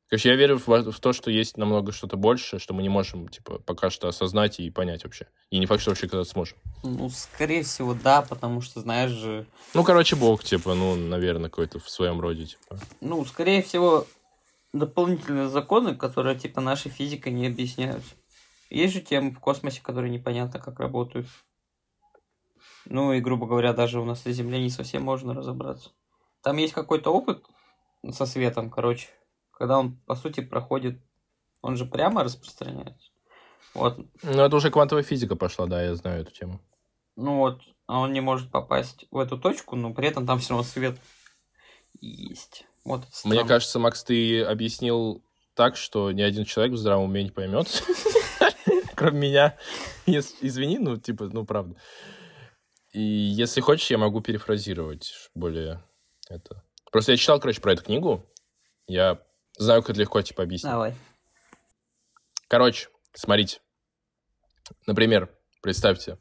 Короче, я верю в, в то, что есть намного что-то больше, что мы не можем, типа, пока что осознать и понять вообще. И не факт, что вообще когда-то сможем. Ну, скорее всего, да, потому что, знаешь же... Ну, короче, Бог, типа, ну, наверное, какой-то в своем роде, типа. Ну, скорее всего, дополнительные законы, которые, типа, нашей физикой не объясняются. Есть же темы в космосе, которые непонятно как работают. Ну и, грубо говоря, даже у нас на Земле не совсем можно разобраться. Там есть какой-то опыт со светом, короче, когда он, по сути, проходит, он же прямо распространяется. Вот. Ну, это уже квантовая физика пошла, да, я знаю эту тему. Ну вот, а он не может попасть в эту точку, но при этом там все равно свет есть. Вот Мне кажется, Макс, ты объяснил так, что ни один человек в здравом уме не поймет. кроме меня. Извини, ну, типа, ну, правда. И если хочешь, я могу перефразировать более это. Просто я читал, короче, про эту книгу. Я знаю, как это легко, типа, объяснить. Давай. Короче, смотрите. Например, представьте,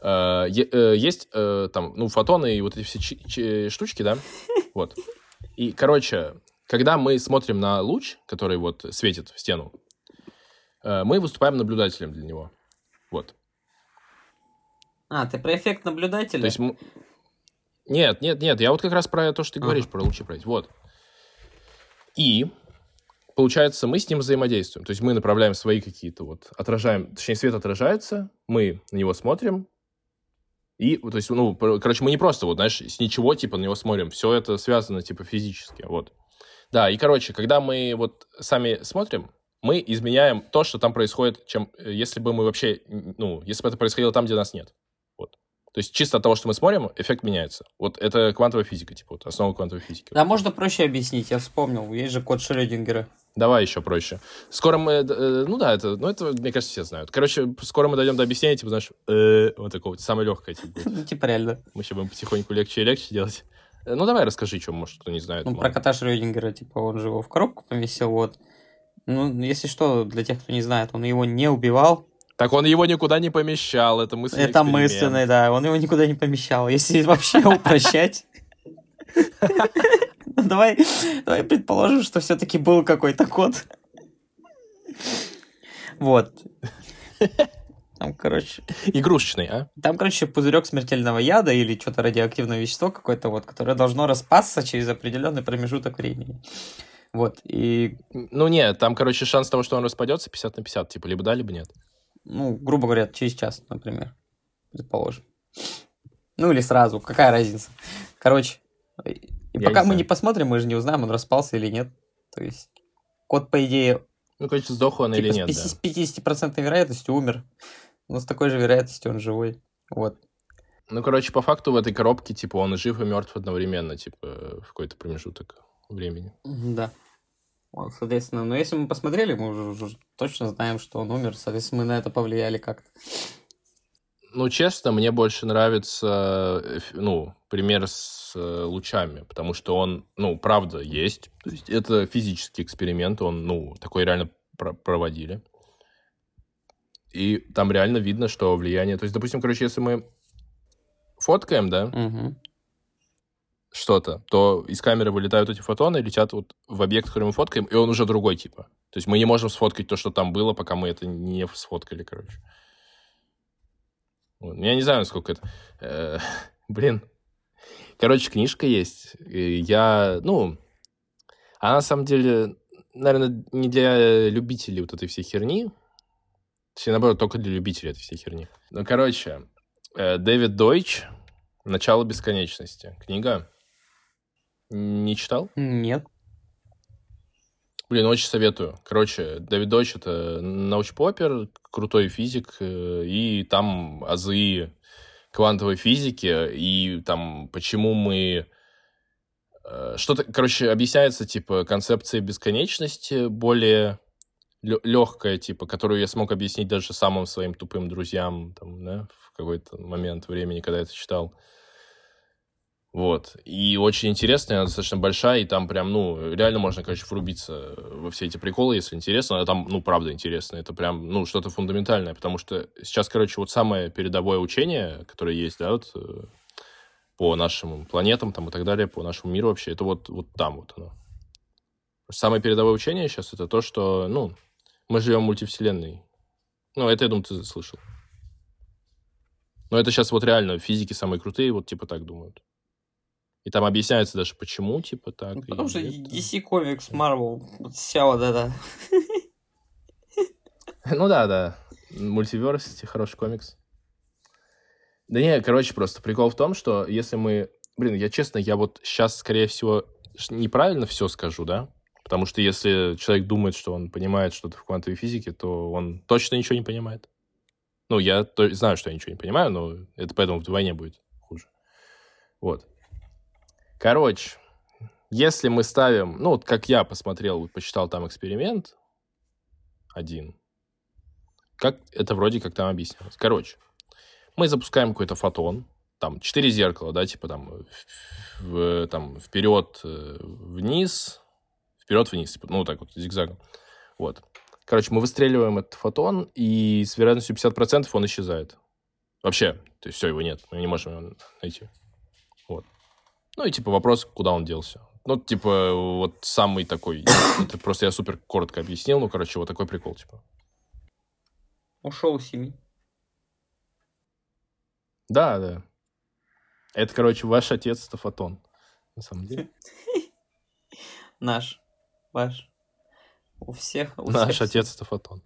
э, э, есть э, там, ну, фотоны и вот эти все штучки, да? Вот. И, короче, когда мы смотрим на луч, который вот светит в стену, мы выступаем наблюдателем для него. Вот. А, ты про эффект наблюдателя? То есть... Нет, нет, нет, я вот как раз про то, что ты говоришь, ага. про лучи брать. Вот. И получается, мы с ним взаимодействуем. То есть мы направляем свои какие-то вот, отражаем, точнее, свет отражается, мы на него смотрим, и, то есть, ну, короче, мы не просто, вот, знаешь, с ничего, типа, на него смотрим, все это связано, типа, физически, вот. Да, и, короче, когда мы вот сами смотрим, мы изменяем то, что там происходит, чем э, если бы мы вообще, ну, если бы это происходило там, где нас нет. Вот. То есть чисто от того, что мы смотрим, эффект меняется. Вот это квантовая физика, типа, вот основа квантовой физики. Да, можно проще объяснить, я вспомнил, есть же код Шрёдингера. Давай еще проще. Скоро мы, э, ну да, это, ну это, мне кажется, все знают. Короче, скоро мы дойдем до объяснения, типа, знаешь, э, вот такого, самое легкое, типа. Ну, типа реально. Мы еще будем потихоньку легче и легче делать. Э, ну, давай расскажи, что, может, кто не знает. Ну, про кота Шрёдингера, типа, он же его в коробку поместил, вот. Ну, если что, для тех, кто не знает, он его не убивал. Так он его никуда не помещал, это мысленный Это мысленный, да, он его никуда не помещал. Если вообще упрощать... Ну, давай, давай предположим, что все-таки был какой-то код. Вот. Там, короче... Игрушечный, а? Там, короче, пузырек смертельного яда или что-то радиоактивное вещество какое-то вот, которое должно распасться через определенный промежуток времени. Вот, и... Ну, нет, там, короче, шанс того, что он распадется 50 на 50, типа, либо да, либо нет. Ну, грубо говоря, через час, например, предположим. Ну, или сразу, какая разница. Короче, и Я пока не мы не посмотрим, мы же не узнаем, он распался или нет. То есть, кот, по идее... Ну, короче, сдох он типа, или нет, с 50% да. вероятностью умер. Но с такой же вероятностью он живой. Вот. Ну, короче, по факту в этой коробке, типа, он жив и мертв одновременно, типа, в какой-то промежуток времени. Да. Вот, соответственно, но если мы посмотрели, мы уже, уже точно знаем, что он умер, соответственно, мы на это повлияли как-то. Ну, честно, мне больше нравится, э, ну, пример с э, лучами, потому что он, ну, правда, есть. То есть это физический эксперимент, он, ну, такой реально про проводили. И там реально видно, что влияние... То есть, допустим, короче, если мы фоткаем, да, угу что-то, то из камеры вылетают эти фотоны, летят вот в объект, который мы фоткаем, и он уже другой типа. То есть мы не можем сфоткать то, что там было, пока мы это не сфоткали, короче. Вот. Я не знаю, насколько это... Э, блин. Короче, книжка есть. Я, ну... Она, на самом деле, наверное, не для любителей вот этой всей херни. Точнее, наоборот, только для любителей этой всей херни. Ну, короче, э, Дэвид Дойч «Начало бесконечности». Книга не читал? Нет. Блин, очень советую. Короче, Дэвид Дойч — это научпопер, крутой физик, э, и там азы квантовой физики и там почему мы... Э, что-то, короче, объясняется, типа, концепция бесконечности более легкая, типа, которую я смог объяснить даже самым своим тупым друзьям, там, да, в какой-то момент времени, когда я это читал. Вот. И очень интересная, она достаточно большая, и там прям, ну, реально можно, короче, врубиться во все эти приколы, если интересно. А там, ну, правда интересно. Это прям, ну, что-то фундаментальное, потому что сейчас, короче, вот самое передовое учение, которое есть, да, вот э, по нашим планетам там и так далее, по нашему миру вообще, это вот, вот там вот оно. Самое передовое учение сейчас это то, что, ну, мы живем в мультивселенной. Ну, это, я думаю, ты слышал. Но это сейчас вот реально физики самые крутые, вот типа так думают. И там объясняется даже, почему, типа, так. Ну, потому что DC Comics, Marvel, вот вся вот это. Ну да, да. Мультиверсити, хороший комикс. Да не, короче, просто прикол в том, что если мы... Блин, я честно, я вот сейчас, скорее всего, неправильно все скажу, да? Потому что если человек думает, что он понимает что-то в квантовой физике, то он точно ничего не понимает. Ну, я знаю, что я ничего не понимаю, но это поэтому вдвойне будет хуже. Вот. Короче, если мы ставим, ну, вот как я посмотрел, посчитал там эксперимент один, как это вроде как там объяснялось. Короче, мы запускаем какой-то фотон, там четыре зеркала, да, типа там, в, там вперед, э, вниз, вперед, вниз, типа, ну, так вот, зигзагом. Вот. Короче, мы выстреливаем этот фотон, и с вероятностью 50% он исчезает. Вообще, то есть все, его нет, мы не можем его найти. Ну и типа вопрос, куда он делся. Ну, типа, вот самый такой... Это просто я супер коротко объяснил. Ну, короче, вот такой прикол, типа. Ушел с семьи. Да, да. Это, короче, ваш отец Стафатон. На самом деле. Наш. Ваш. У всех. У Наш всех отец Стафатон.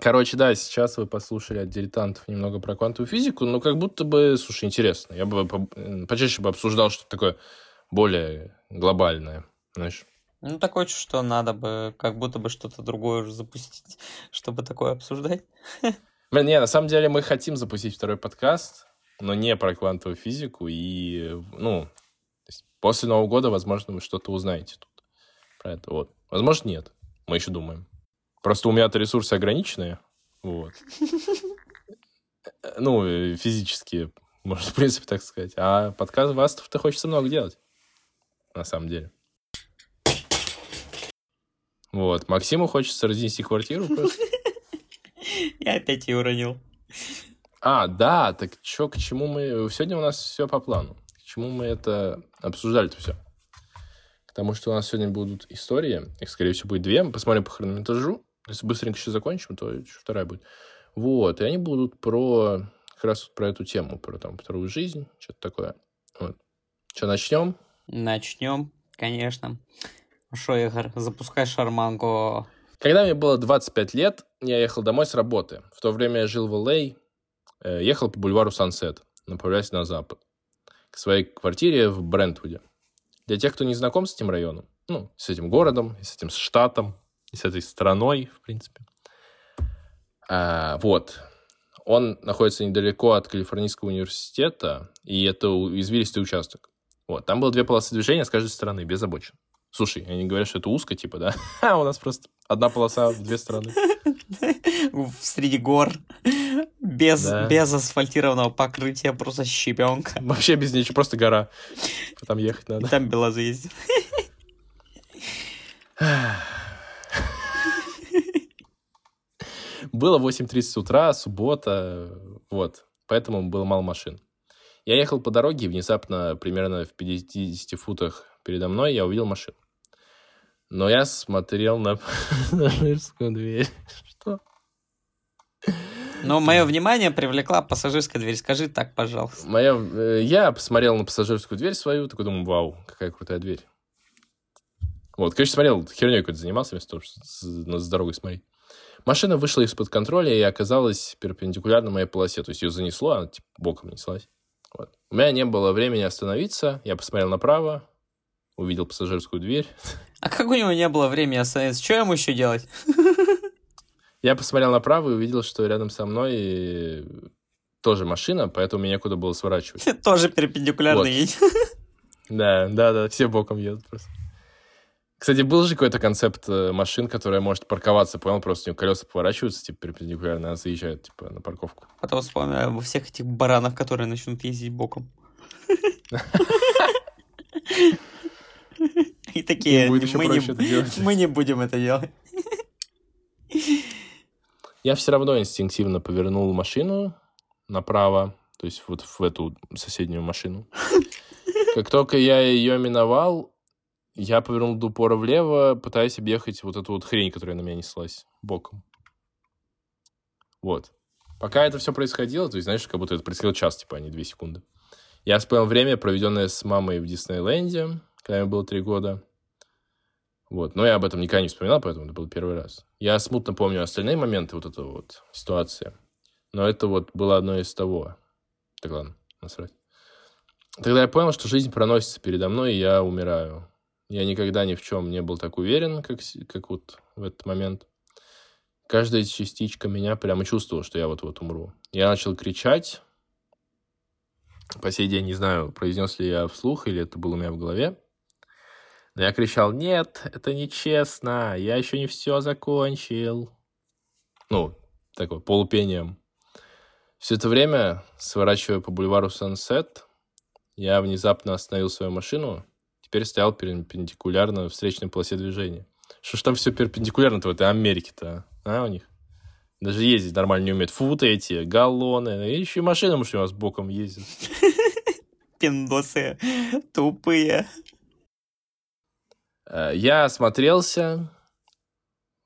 Короче, да, сейчас вы послушали от дилетантов немного про квантовую физику, но как будто бы, слушай, интересно. Я бы почаще бы обсуждал что-то такое более глобальное, знаешь. Ну, такое что надо бы как будто бы что-то другое уже запустить, чтобы такое обсуждать. Блин, не, на самом деле мы хотим запустить второй подкаст, но не про квантовую физику. И, ну, после Нового года, возможно, вы что-то узнаете тут про это. Вот. Возможно, нет. Мы еще думаем. Просто у меня-то ресурсы ограниченные. Вот. Ну, э, физические, можно, в принципе, так сказать. А подкаст Вастов-то хочется много делать. На самом деле. Вот. Максиму хочется разнести квартиру просто. Я опять ее уронил. А, да, так что, к чему мы... Сегодня у нас все по плану. К чему мы это обсуждали-то все? К тому, что у нас сегодня будут истории. Их, скорее всего, будет две. Мы посмотрим по хронометражу. Если быстренько еще закончим, то еще вторая будет. Вот, и они будут про как раз про эту тему, про там вторую жизнь, что-то такое. Вот. Что, начнем? Начнем, конечно. Что, Игорь, запускай шарманку. Когда мне было 25 лет, я ехал домой с работы. В то время я жил в Л.А., э, ехал по бульвару Сансет, направляясь на запад, к своей квартире в Брентвуде. Для тех, кто не знаком с этим районом, ну, с этим городом, с этим штатом, с этой страной, в принципе. А, вот. Он находится недалеко от Калифорнийского университета, и это извилистый участок. Вот. Там было две полосы движения с каждой стороны, без обочин. Слушай, они говорят, что это узко, типа, да? А у нас просто одна полоса в две стороны. Среди гор. Без, да. без асфальтированного покрытия, просто щебенка. Вообще без ничего, просто гора. Там ехать надо. И там Белазы ездит. Было 8.30 утра, суббота, вот, поэтому было мало машин. Я ехал по дороге, и внезапно, примерно в 50 футах передо мной, я увидел машину. Но я смотрел на пассажирскую дверь. Что? Но мое внимание привлекла пассажирская дверь. Скажи так, пожалуйста. Моя, э, я посмотрел на пассажирскую дверь свою, такой думаю, вау, какая крутая дверь. Вот, короче, смотрел, херней какой-то занимался, вместо того, чтобы с, с дорогой смотреть. Машина вышла из-под контроля и оказалась перпендикулярно моей полосе. То есть ее занесло, она типа боком неслась. Вот. У меня не было времени остановиться. Я посмотрел направо, увидел пассажирскую дверь. А как у него не было времени остановиться? Что ему еще делать? Я посмотрел направо и увидел, что рядом со мной тоже машина, поэтому мне некуда было сворачивать. Тоже перпендикулярно Вот. едет. Да, да, да, все боком едут просто. Кстати, был же какой-то концепт э, машин, которая может парковаться, понял? Просто у нее колеса поворачиваются, типа, перпендикулярно, она заезжает, типа, на парковку. Потом вспоминаю во всех этих баранах, которые начнут ездить боком. И такие, мы не будем это делать. Я все равно инстинктивно повернул машину направо, то есть вот в эту соседнюю машину. Как только я ее миновал, я повернул до упора влево, пытаясь объехать вот эту вот хрень, которая на меня неслась боком. Вот. Пока это все происходило, то есть, знаешь, как будто это происходило час, типа, а не две секунды. Я вспомнил время, проведенное с мамой в Диснейленде, когда мне было три года. Вот. Но я об этом никогда не вспоминал, поэтому это был первый раз. Я смутно помню остальные моменты вот этой вот ситуации. Но это вот было одно из того. Так ладно, насрать. Тогда я понял, что жизнь проносится передо мной, и я умираю. Я никогда ни в чем не был так уверен, как, как вот в этот момент. Каждая частичка меня прямо чувствовала, что я вот-вот умру. Я начал кричать. По сей день не знаю, произнес ли я вслух, или это было у меня в голове. Но я кричал, нет, это нечестно, я еще не все закончил. Ну, такой, полупением. Все это время, сворачивая по бульвару Сансет, я внезапно остановил свою машину, теперь стоял перпендикулярно встречной полосе движения. Что ж там все перпендикулярно-то в этой Америке-то, а, у них? Даже ездить нормально не умеют. Фу ты эти, галлоны. И еще и машины, может, у нас боком ездят. Пиндосы тупые. Э, Я осмотрелся.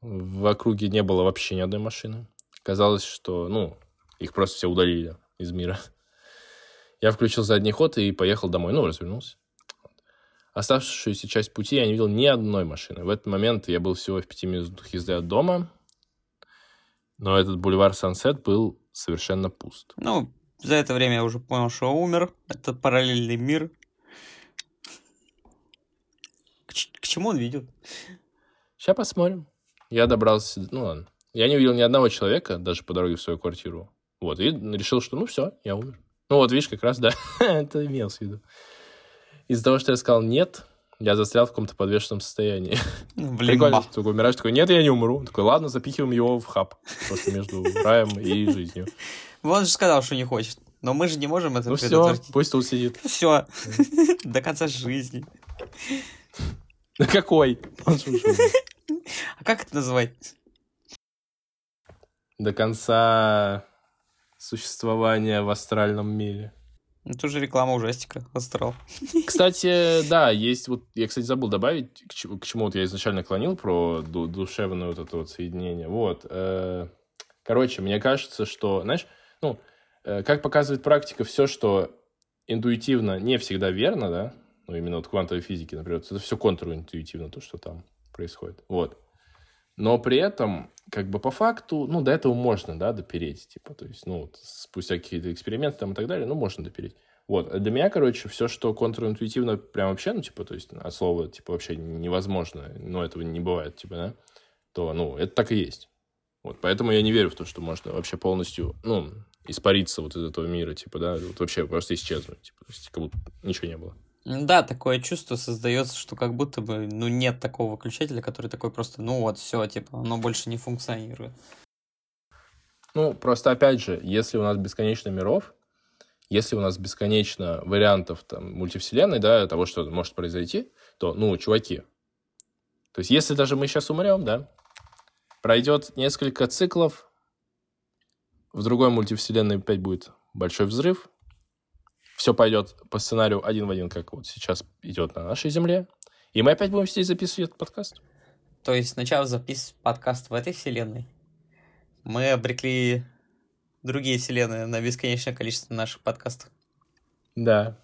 В округе не было вообще ни одной машины. Казалось, что, ну, их просто все удалили из мира. Я включил задний ход и поехал домой. Ну, развернулся. Оставшуюся часть пути я не видел ни одной машины. В этот момент я был всего в пяти минутах езды от дома. Но этот бульвар Сансет был совершенно пуст. Ну, за это время я уже понял, что умер. Это параллельный мир. К, к чему он ведет? Сейчас посмотрим. Я добрался... Ну, ладно. Я не увидел ни одного человека, даже по дороге в свою квартиру. Вот, и решил, что ну все, я умер. Ну вот, видишь, как раз, да, это имелось в виду. Из-за того, что я сказал нет, я застрял в каком-то подвешенном состоянии. Ну, Блин, Прикольно, ты такой умираешь, такой, нет, я не умру. Такой, ладно, запихиваем его в хаб. Просто между раем и жизнью. Он же сказал, что не хочет. Но мы же не можем это Ну все, пусть тут сидит. Все. До конца жизни. Да какой? Он. А как это называть? До конца существования в астральном мире. Ну, Это уже реклама ужастика. Астрал. Кстати, да, есть вот, я, кстати, забыл добавить, к чему, к чему вот я изначально клонил про ду- душевное вот это вот соединение. Вот. э, Короче, мне кажется, что, знаешь, ну, э, как показывает практика, все, что интуитивно не всегда верно, да, ну, именно вот квантовой физики, например, это все контринтуитивно, то, что там происходит. Вот. Но при этом, как бы по факту, ну, до этого можно, да, допереть, типа, то есть, ну, вот спустя какие-то эксперименты там и так далее, ну, можно допереть. Вот, а для меня, короче, все, что контринтуитивно, прям вообще, ну, типа, то есть, от слова, типа, вообще невозможно, ну, этого не бывает, типа, да, то, ну, это так и есть. Вот, поэтому я не верю в то, что можно вообще полностью, ну, испариться вот из этого мира, типа, да, вот вообще просто исчезнуть, типа, то есть, как будто ничего не было. Да, такое чувство создается, что как будто бы, ну, нет такого выключателя, который такой просто, ну вот, все, типа, оно больше не функционирует. Ну, просто опять же, если у нас бесконечно миров, если у нас бесконечно вариантов там, мультивселенной, да, того, что может произойти, то, ну, чуваки, то есть если даже мы сейчас умрем, да, пройдет несколько циклов, в другой мультивселенной опять будет большой взрыв, все пойдет по сценарию один в один, как вот сейчас идет на нашей Земле, и мы опять будем сидеть записывать этот подкаст. То есть, начав записывать подкаст в этой вселенной, мы обрекли другие вселенные на бесконечное количество наших подкастов. Да.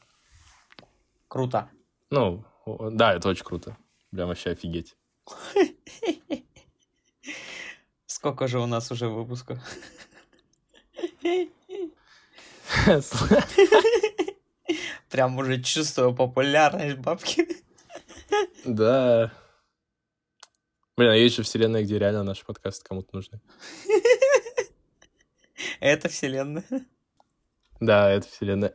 Круто. Ну, да, это очень круто. Прям вообще офигеть. Сколько же у нас уже выпусков? Прям уже чувствую популярность бабки. Да. Блин, а есть же вселенная, где реально наши подкасты кому-то нужны. Это вселенная. Да, это вселенная.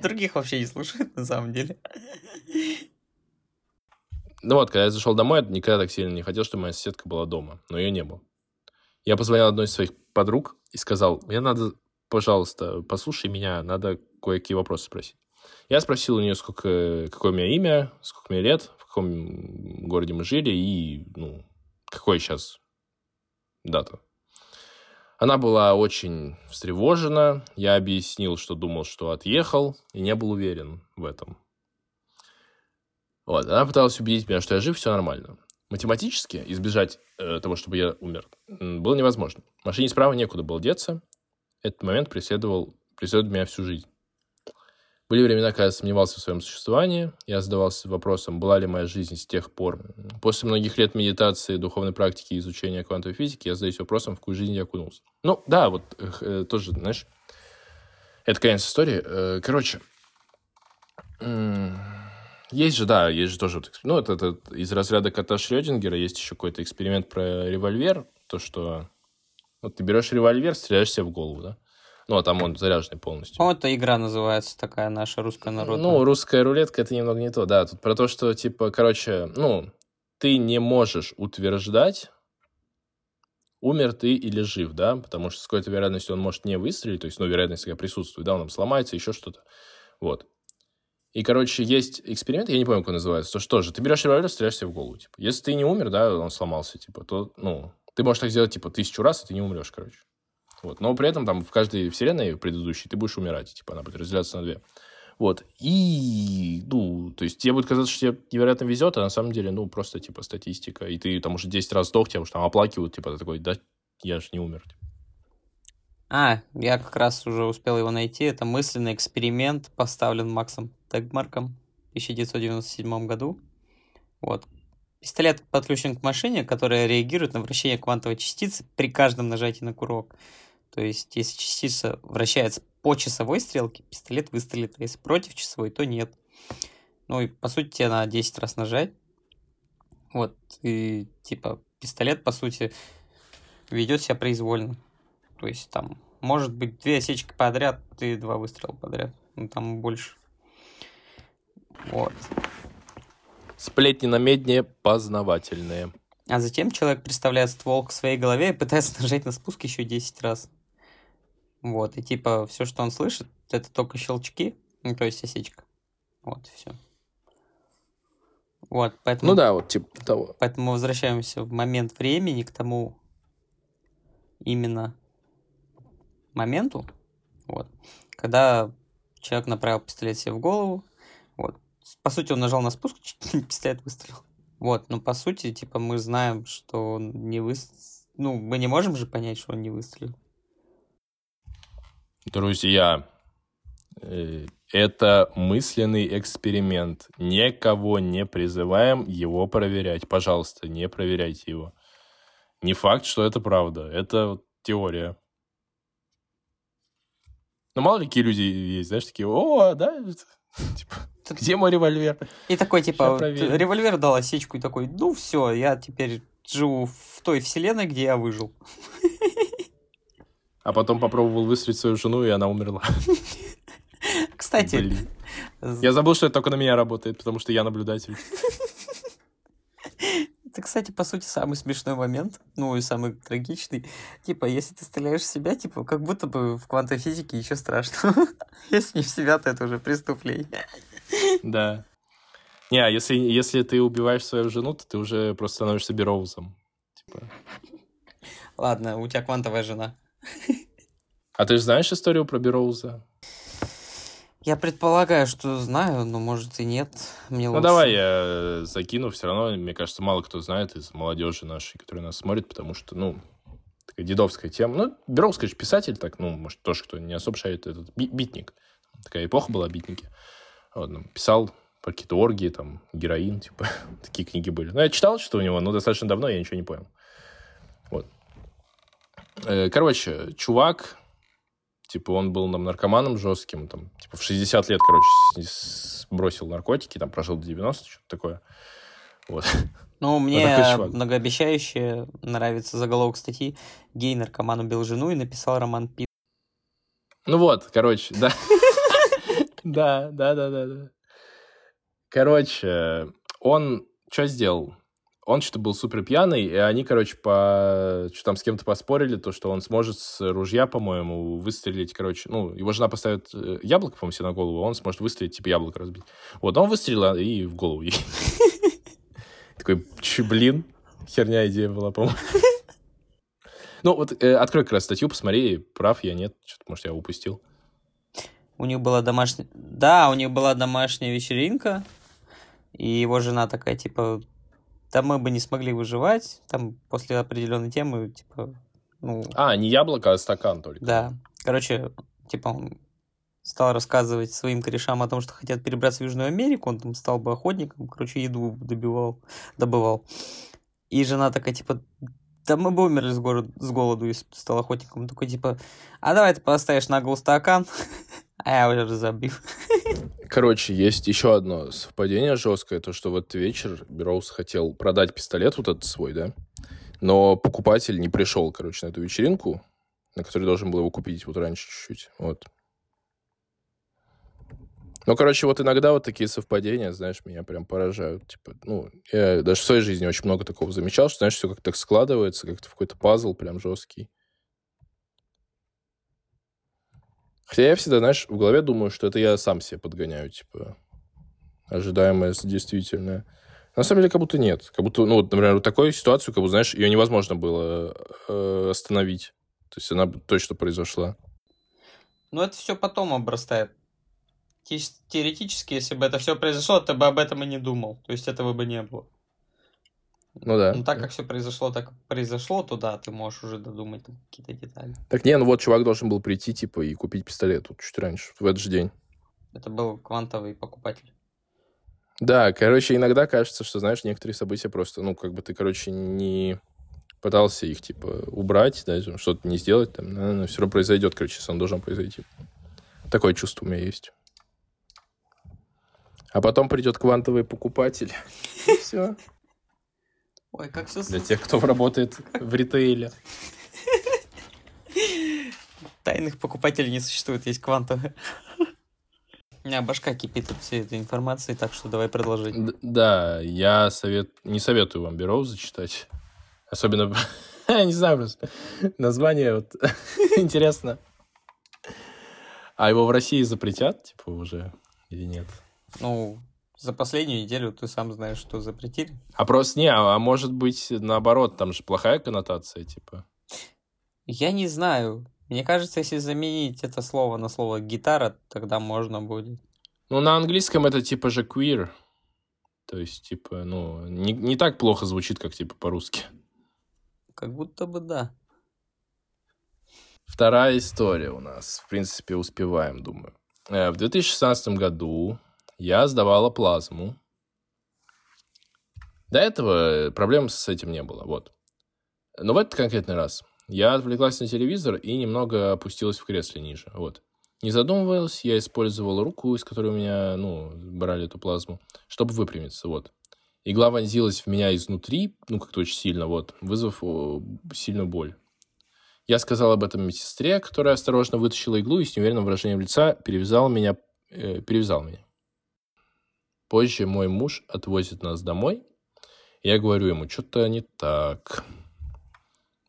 Других вообще не слушает, на самом деле. Ну вот, когда я зашел домой, я никогда так сильно не хотел, чтобы моя соседка была дома, но ее не было. Я позвонил одной из своих подруг и сказал, мне надо, пожалуйста, послушай меня, надо кое-какие вопросы спросить. Я спросил у нее, сколько, какое у меня имя, сколько мне лет, в каком городе мы жили и, ну, какой сейчас дата. Она была очень встревожена. Я объяснил, что думал, что отъехал, и не был уверен в этом. Вот, она пыталась убедить меня, что я жив, все нормально. Математически избежать э, того, чтобы я умер, было невозможно. Машине справа некуда было деться. Этот момент преследовал, преследует меня всю жизнь. Были времена, когда я сомневался в своем существовании. Я задавался вопросом, была ли моя жизнь с тех пор. После многих лет медитации, духовной практики и изучения квантовой физики я задаюсь вопросом, в какую жизнь я окунулся. Ну, да, вот э, тоже, знаешь, это конец истории. Э, короче, есть же, да, есть же тоже... Вот, ну, это, это из разряда кота Шрёдингера есть еще какой-то эксперимент про револьвер, то, что вот ты берешь револьвер, стреляешь себе в голову, да? Ну, а там он заряженный полностью. По-моему, это игра называется такая наша русская народная. Ну, русская рулетка это немного не то, да. Тут про то, что, типа, короче, ну, ты не можешь утверждать, умер ты или жив, да, потому что с какой-то вероятностью он может не выстрелить, то есть, ну, вероятность такая присутствует, да, он там сломается, еще что-то. Вот. И, короче, есть эксперимент, я не помню, как он называется, то что же, ты берешь револьвер, стреляешь себе в голову, типа. Если ты не умер, да, он сломался, типа, то, ну, ты можешь так сделать, типа, тысячу раз, и ты не умрешь, короче. Вот. Но при этом там в каждой вселенной предыдущей ты будешь умирать. Типа она будет разделяться на две. Вот. И, ну, то есть тебе будет казаться, что тебе невероятно везет, а на самом деле, ну, просто, типа, статистика. И ты там уже 10 раз сдох, тебя уже там оплакивают, типа, ты такой, да, я же не умер. А, я как раз уже успел его найти. Это мысленный эксперимент, поставлен Максом Тегмарком в 1997 году. Вот. Пистолет подключен к машине, которая реагирует на вращение квантовой частицы при каждом нажатии на курок. То есть, если частица вращается по часовой стрелке, пистолет выстрелит, а если против часовой, то нет. Ну и, по сути, тебе надо 10 раз нажать. Вот, и, типа, пистолет, по сути, ведет себя произвольно. То есть, там, может быть, две осечки подряд и два выстрела подряд. Ну, там больше. Вот. Сплетни на медне познавательные. А затем человек представляет ствол к своей голове и пытается нажать на спуск еще 10 раз. Вот, и типа все, что он слышит, это только щелчки, ну, то есть осечка. Вот, все. Вот, поэтому... Ну да, вот типа того. Поэтому возвращаемся в момент времени к тому именно моменту, вот, когда человек направил пистолет себе в голову, вот, по сути, он нажал на спуск, пистолет выстрелил. Вот, но по сути, типа, мы знаем, что он не выстрелил. Ну, мы не можем же понять, что он не выстрелил. Друзья, э, это мысленный эксперимент. Никого не призываем его проверять. Пожалуйста, не проверяйте его. Не факт, что это правда. Это теория. Ну, мало ли какие люди есть, знаешь, такие, о, да, типа, где мой револьвер? И такой, типа, револьвер дал осечку, и такой, ну все, я теперь живу в той вселенной, где я выжил. А потом попробовал выстрелить свою жену, и она умерла. Кстати... Блин. Я забыл, что это только на меня работает, потому что я наблюдатель. Это, кстати, по сути, самый смешной момент, ну и самый трагичный. Типа, если ты стреляешь в себя, типа, как будто бы в квантовой физике еще страшно. Если не в себя, то это уже преступление. Да. Не, а если, если ты убиваешь свою жену, то ты уже просто становишься Бероузом. Типа. Ладно, у тебя квантовая жена. А ты же знаешь историю про Бероуза? Я предполагаю, что знаю, но может и нет. Мне ну лучше... давай я закину, все равно, мне кажется, мало кто знает из молодежи нашей, которая нас смотрит, потому что, ну, такая дедовская тема. Ну, Бероуз, конечно, писатель, так, ну, может, тоже кто не особо шарит, этот битник. Такая эпоха была, битники. Вот, ну, писал про какие-то оргии, там, героин, типа, такие книги были. Ну, я читал что у него, но достаточно давно, я ничего не понял. Вот. Э, короче, чувак Типа он был нам наркоманом жестким, там, типа в 60 лет, короче, бросил наркотики, там прожил до 90, что-то такое. Вот. Ну, мне многообещающе нравится заголовок статьи «Гей-наркоман убил жену и написал роман Пи». Ну вот, короче, да. Да, да, да, да, да. Короче, он что сделал? Он что-то был супер пьяный, и они, короче, по... что там с кем-то поспорили, то, что он сможет с ружья, по-моему, выстрелить, короче, ну, его жена поставит э, яблоко, по-моему, себе на голову, а он сможет выстрелить, типа, яблоко разбить. Вот, он выстрелил и в голову ей. Такой, блин, херня идея была, по-моему. Ну, вот э, открой как раз статью, посмотри, прав я, нет, что-то, может, я упустил. У них была домашняя... Да, у них была домашняя вечеринка, и его жена такая, типа, там мы бы не смогли выживать, там после определенной темы, типа, ну... А, не яблоко, а стакан только. Да. Короче, типа, он стал рассказывать своим корешам о том, что хотят перебраться в Южную Америку, он там стал бы охотником, короче, еду добивал, добывал. И жена такая, типа, да мы бы умерли с, город, с голоду, если бы стал охотником. Он такой, типа, а давай ты поставишь на гол стакан, а я уже забил. Короче, есть еще одно совпадение жесткое, то, что в этот вечер Бероуз хотел продать пистолет вот этот свой, да, но покупатель не пришел, короче, на эту вечеринку, на которой должен был его купить вот раньше чуть-чуть, вот. Ну, короче, вот иногда вот такие совпадения, знаешь, меня прям поражают. Типа, ну, я даже в своей жизни очень много такого замечал, что, знаешь, все как-то так складывается, как-то в какой-то пазл прям жесткий. Хотя я всегда, знаешь, в голове думаю, что это я сам себе подгоняю, типа, ожидаемое действительное. На самом деле, как будто нет. Как будто, ну, вот, например, вот такую ситуацию, как будто, знаешь, ее невозможно было э, остановить. То есть она точно произошла. Ну, это все потом обрастает теоретически, если бы это все произошло, ты бы об этом и не думал. То есть этого бы не было. Ну да. Ну так как все произошло, так произошло, то да, ты можешь уже додумать какие-то детали. Так не, ну вот чувак должен был прийти, типа, и купить пистолет вот чуть раньше, в этот же день. Это был квантовый покупатель. Да, короче, иногда кажется, что, знаешь, некоторые события просто, ну, как бы ты, короче, не пытался их, типа, убрать, да, что-то не сделать, там, но все равно произойдет, короче, он должен произойти. Такое чувство у меня есть. А потом придет квантовый покупатель. Все. Ой, как все Для тех, кто работает в ритейле. Тайных покупателей не существует, есть квантовые. У меня башка кипит от всей этой информации, так что давай продолжить. да, я совет... не советую вам Бероу зачитать. Особенно, я не знаю просто, название вот интересно. А его в России запретят, типа, уже или нет? Ну, за последнюю неделю ты сам знаешь, что запретили. А просто не, а, может быть наоборот, там же плохая коннотация, типа. Я не знаю. Мне кажется, если заменить это слово на слово гитара, тогда можно будет. Ну, на английском это типа же queer. То есть, типа, ну, не, не так плохо звучит, как типа по-русски. Как будто бы да. Вторая история у нас. В принципе, успеваем, думаю. Э, в 2016 году я сдавала плазму. До этого проблем с этим не было, вот. Но в этот конкретный раз я отвлеклась на телевизор и немного опустилась в кресле ниже, вот. Не задумывалась, я использовал руку, из которой у меня, ну, брали эту плазму, чтобы выпрямиться, вот. Игла вонзилась в меня изнутри, ну, как-то очень сильно, вот, вызвав сильную боль. Я сказал об этом медсестре, которая осторожно вытащила иглу и с неуверенным выражением лица перевязал меня, э, перевязал меня. Позже мой муж отвозит нас домой. Я говорю ему, что-то не так.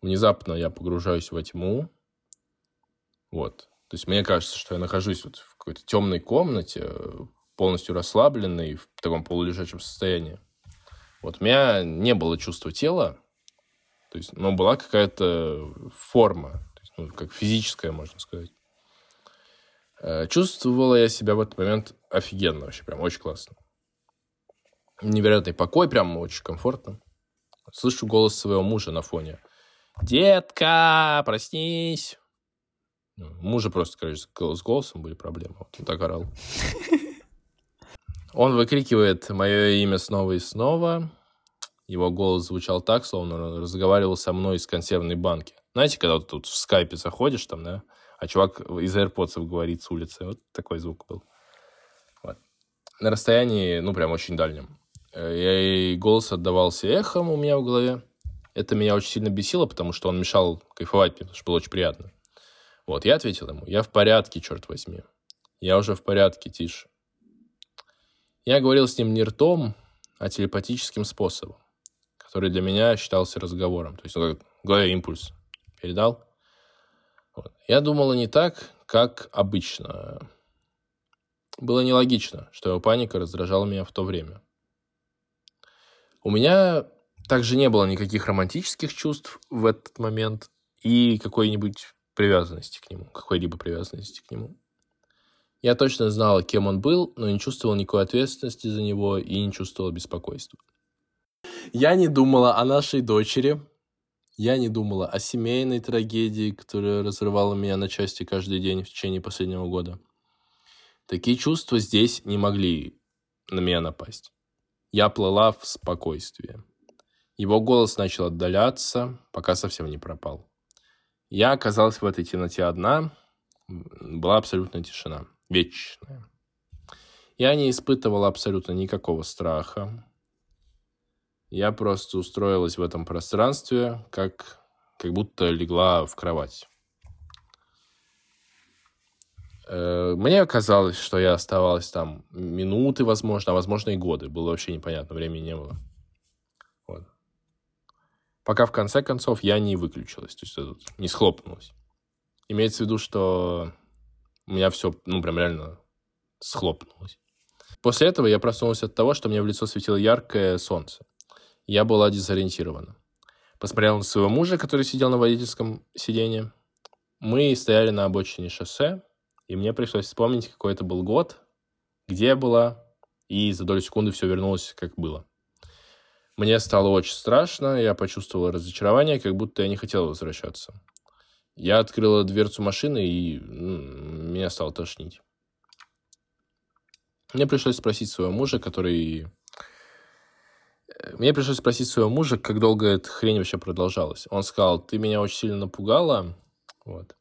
Внезапно я погружаюсь во тьму. Вот. То есть мне кажется, что я нахожусь вот в какой-то темной комнате, полностью расслабленный, в таком полулежачем состоянии. Вот у меня не было чувства тела, то есть, но была какая-то форма, то есть, ну, как физическая, можно сказать. Э, чувствовала я себя в этот момент офигенно вообще, прям очень классно невероятный покой, прям очень комфортно. Слышу голос своего мужа на фоне. «Детка, проснись!» ну, Мужа просто, короче, с голосом были проблемы. Вот он так орал. Он выкрикивает мое имя снова и снова. Его голос звучал так, словно он разговаривал со мной из консервной банки. Знаете, когда вот тут в скайпе заходишь там, да, а чувак из AirPods говорит с улицы. Вот такой звук был. Вот. На расстоянии, ну, прям очень дальнем. И голос отдавался эхом у меня в голове. Это меня очень сильно бесило, потому что он мешал кайфовать мне, потому что было очень приятно. Вот, я ответил ему, я в порядке, черт возьми. Я уже в порядке, тише. Я говорил с ним не ртом, а телепатическим способом, который для меня считался разговором. То есть, ну, как голове импульс передал. Вот. Я думала не так, как обычно. Было нелогично, что его паника раздражала меня в то время. У меня также не было никаких романтических чувств в этот момент и какой-нибудь привязанности к нему, какой-либо привязанности к нему. Я точно знала, кем он был, но не чувствовал никакой ответственности за него и не чувствовал беспокойства. Я не думала о нашей дочери. Я не думала о семейной трагедии, которая разрывала меня на части каждый день в течение последнего года. Такие чувства здесь не могли на меня напасть. Я плыла в спокойствии. Его голос начал отдаляться, пока совсем не пропал. Я оказалась в этой темноте одна. Была абсолютная тишина. Вечная. Я не испытывала абсолютно никакого страха. Я просто устроилась в этом пространстве, как, как будто легла в кровать. Э, мне казалось, что я оставалась там минуты, возможно, а возможно и годы. Было вообще непонятно, времени не было. Вот. Пока в конце концов я не выключилась, то есть не схлопнулась. Имеется в виду, что у меня все, ну, прям реально схлопнулось. После этого я проснулась от того, что мне в лицо светило яркое солнце. Я была дезориентирована. Посмотрела на своего мужа, который сидел на водительском сиденье. Мы стояли на обочине шоссе, и мне пришлось вспомнить, какой это был год, где я была, и за долю секунды все вернулось, как было. Мне стало очень страшно, я почувствовала разочарование, как будто я не хотела возвращаться. Я открыла дверцу машины, и меня стало тошнить. Мне пришлось спросить своего мужа, который... Э, мне пришлось спросить своего мужа, как долго эта хрень вообще продолжалась. Он сказал, ты меня очень сильно напугала. Вот.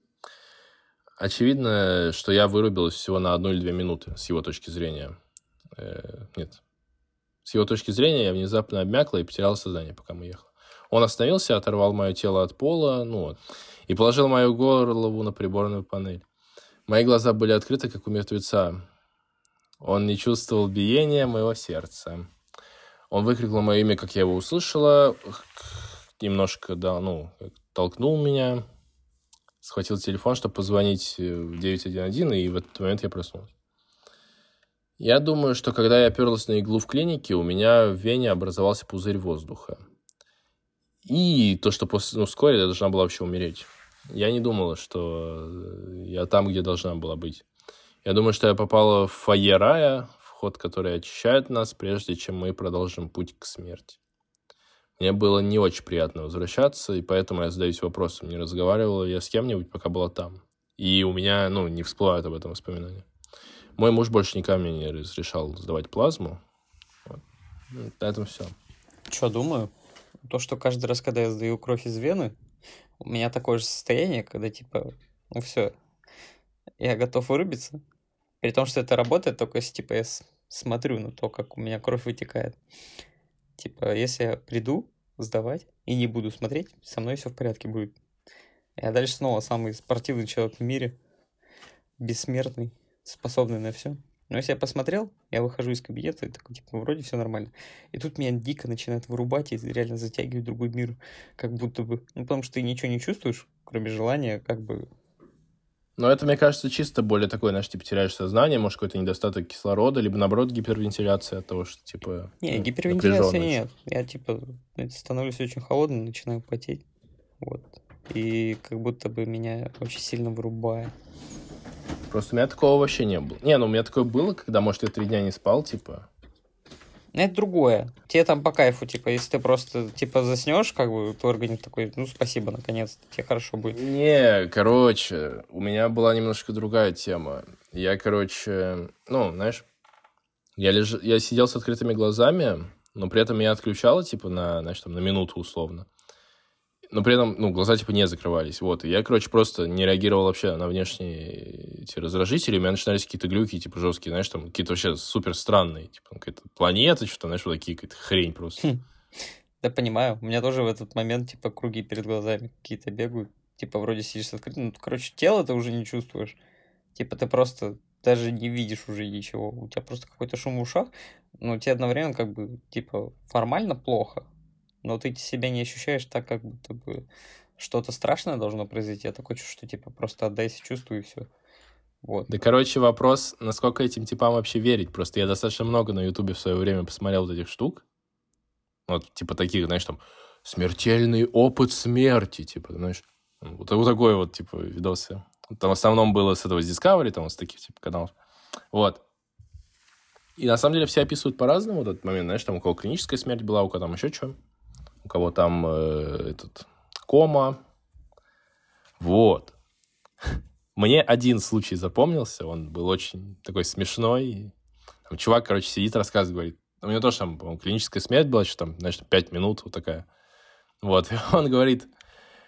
Очевидно, что я вырубилась всего на одну или две минуты, с его точки зрения. Э, нет. С его точки зрения я внезапно обмякла и потеряла сознание, пока мы ехали. Он остановился, оторвал мое тело от пола, ну вот, и положил мою голову на приборную панель. Мои глаза были открыты, как у мертвеца. Он не чувствовал биения моего сердца. Он выкрикнул мое имя, как я его услышала, немножко, да, ну, толкнул меня, схватил телефон, чтобы позвонить э, в 911, и в этот момент я проснулась. Я думаю, что когда я оперлась на иглу в клинике, у меня в вене образовался пузырь воздуха. И то, что после, ну, вскоре я должна была вообще умереть. Я не думала, что я там, где должна была быть. Я думаю, что я попала в фойе рая, вход, который очищает нас, прежде чем мы продолжим путь к смерти. Мне было не очень приятно возвращаться, и поэтому я задаюсь вопросом, не разговаривала я с кем-нибудь, пока была там. И у меня, ну, не всплывают об этом воспоминания. Мой муж больше никому не разрешал сдавать плазму. Вот. На этом все. Что думаю? То, что каждый раз, когда я сдаю кровь из вены, у меня такое же состояние, когда типа, ну все, я готов вырубиться. При том, что это работает только если типа я смотрю на то, как у меня кровь вытекает. Типа, если я приду сдавать и не буду смотреть, со мной все в порядке будет. Я дальше снова самый спортивный человек в мире, бессмертный, способный на все. Но если я посмотрел, я выхожу из кабинета и такой, типа, вроде все нормально. И тут меня дико начинает вырубать и реально затягивает другой мир, как будто бы. Ну, потому что ты ничего не чувствуешь, кроме желания, как бы но это, мне кажется, чисто более такое, знаешь, типа теряешь сознание, может, какой-то недостаток кислорода, либо, наоборот, гипервентиляция от того, что, типа... Не, ну, гипервентиляции нет. Я, типа, становлюсь очень холодным, начинаю потеть. Вот. И как будто бы меня очень сильно вырубает. Просто у меня такого вообще не было. Не, ну у меня такое было, когда, может, я три дня не спал, типа, но это другое. Тебе там по кайфу, типа, если ты просто, типа, заснешь, как бы, твой организм такой, ну, спасибо, наконец-то, тебе хорошо будет. Не, короче, у меня была немножко другая тема. Я, короче, ну, знаешь, я, леж... я сидел с открытыми глазами, но при этом я отключал, типа, на, знаешь, там, на минуту условно но при этом, ну, глаза, типа, не закрывались, вот. И я, короче, просто не реагировал вообще на внешние эти раздражители, у меня начинались какие-то глюки, типа, жесткие, знаешь, там, какие-то вообще супер странные, типа, какая-то планета, что-то, знаешь, вот такие, какая-то хрень просто. Хм. Да, понимаю. У меня тоже в этот момент, типа, круги перед глазами какие-то бегают. типа, вроде сидишь с открытым, ну, короче, тело ты уже не чувствуешь. Типа, ты просто даже не видишь уже ничего. У тебя просто какой-то шум в ушах, но тебе одновременно как бы, типа, формально плохо, но ты себя не ощущаешь так, как будто бы что-то страшное должно произойти, а такое чувство, что, типа, просто отдайся чувству и все. Вот. Да, короче, вопрос, насколько этим типам вообще верить. Просто я достаточно много на Ютубе в свое время посмотрел вот этих штук. Вот, типа таких, знаешь, там, смертельный опыт смерти, типа, знаешь. Вот, вот такой вот, типа, видосы. Там в основном было с этого с Discovery, там, с таких, типа, каналов. Вот. И на самом деле все описывают по-разному вот этот момент. Знаешь, там у кого клиническая смерть была, у кого там еще что. Кого там э, этот кома. Вот. Мне один случай запомнился, он был очень такой смешной. Там чувак, короче, сидит, рассказывает, говорит, у него тоже там, по клиническая смерть была, что там, знаешь, 5 минут вот такая. Вот, и он говорит,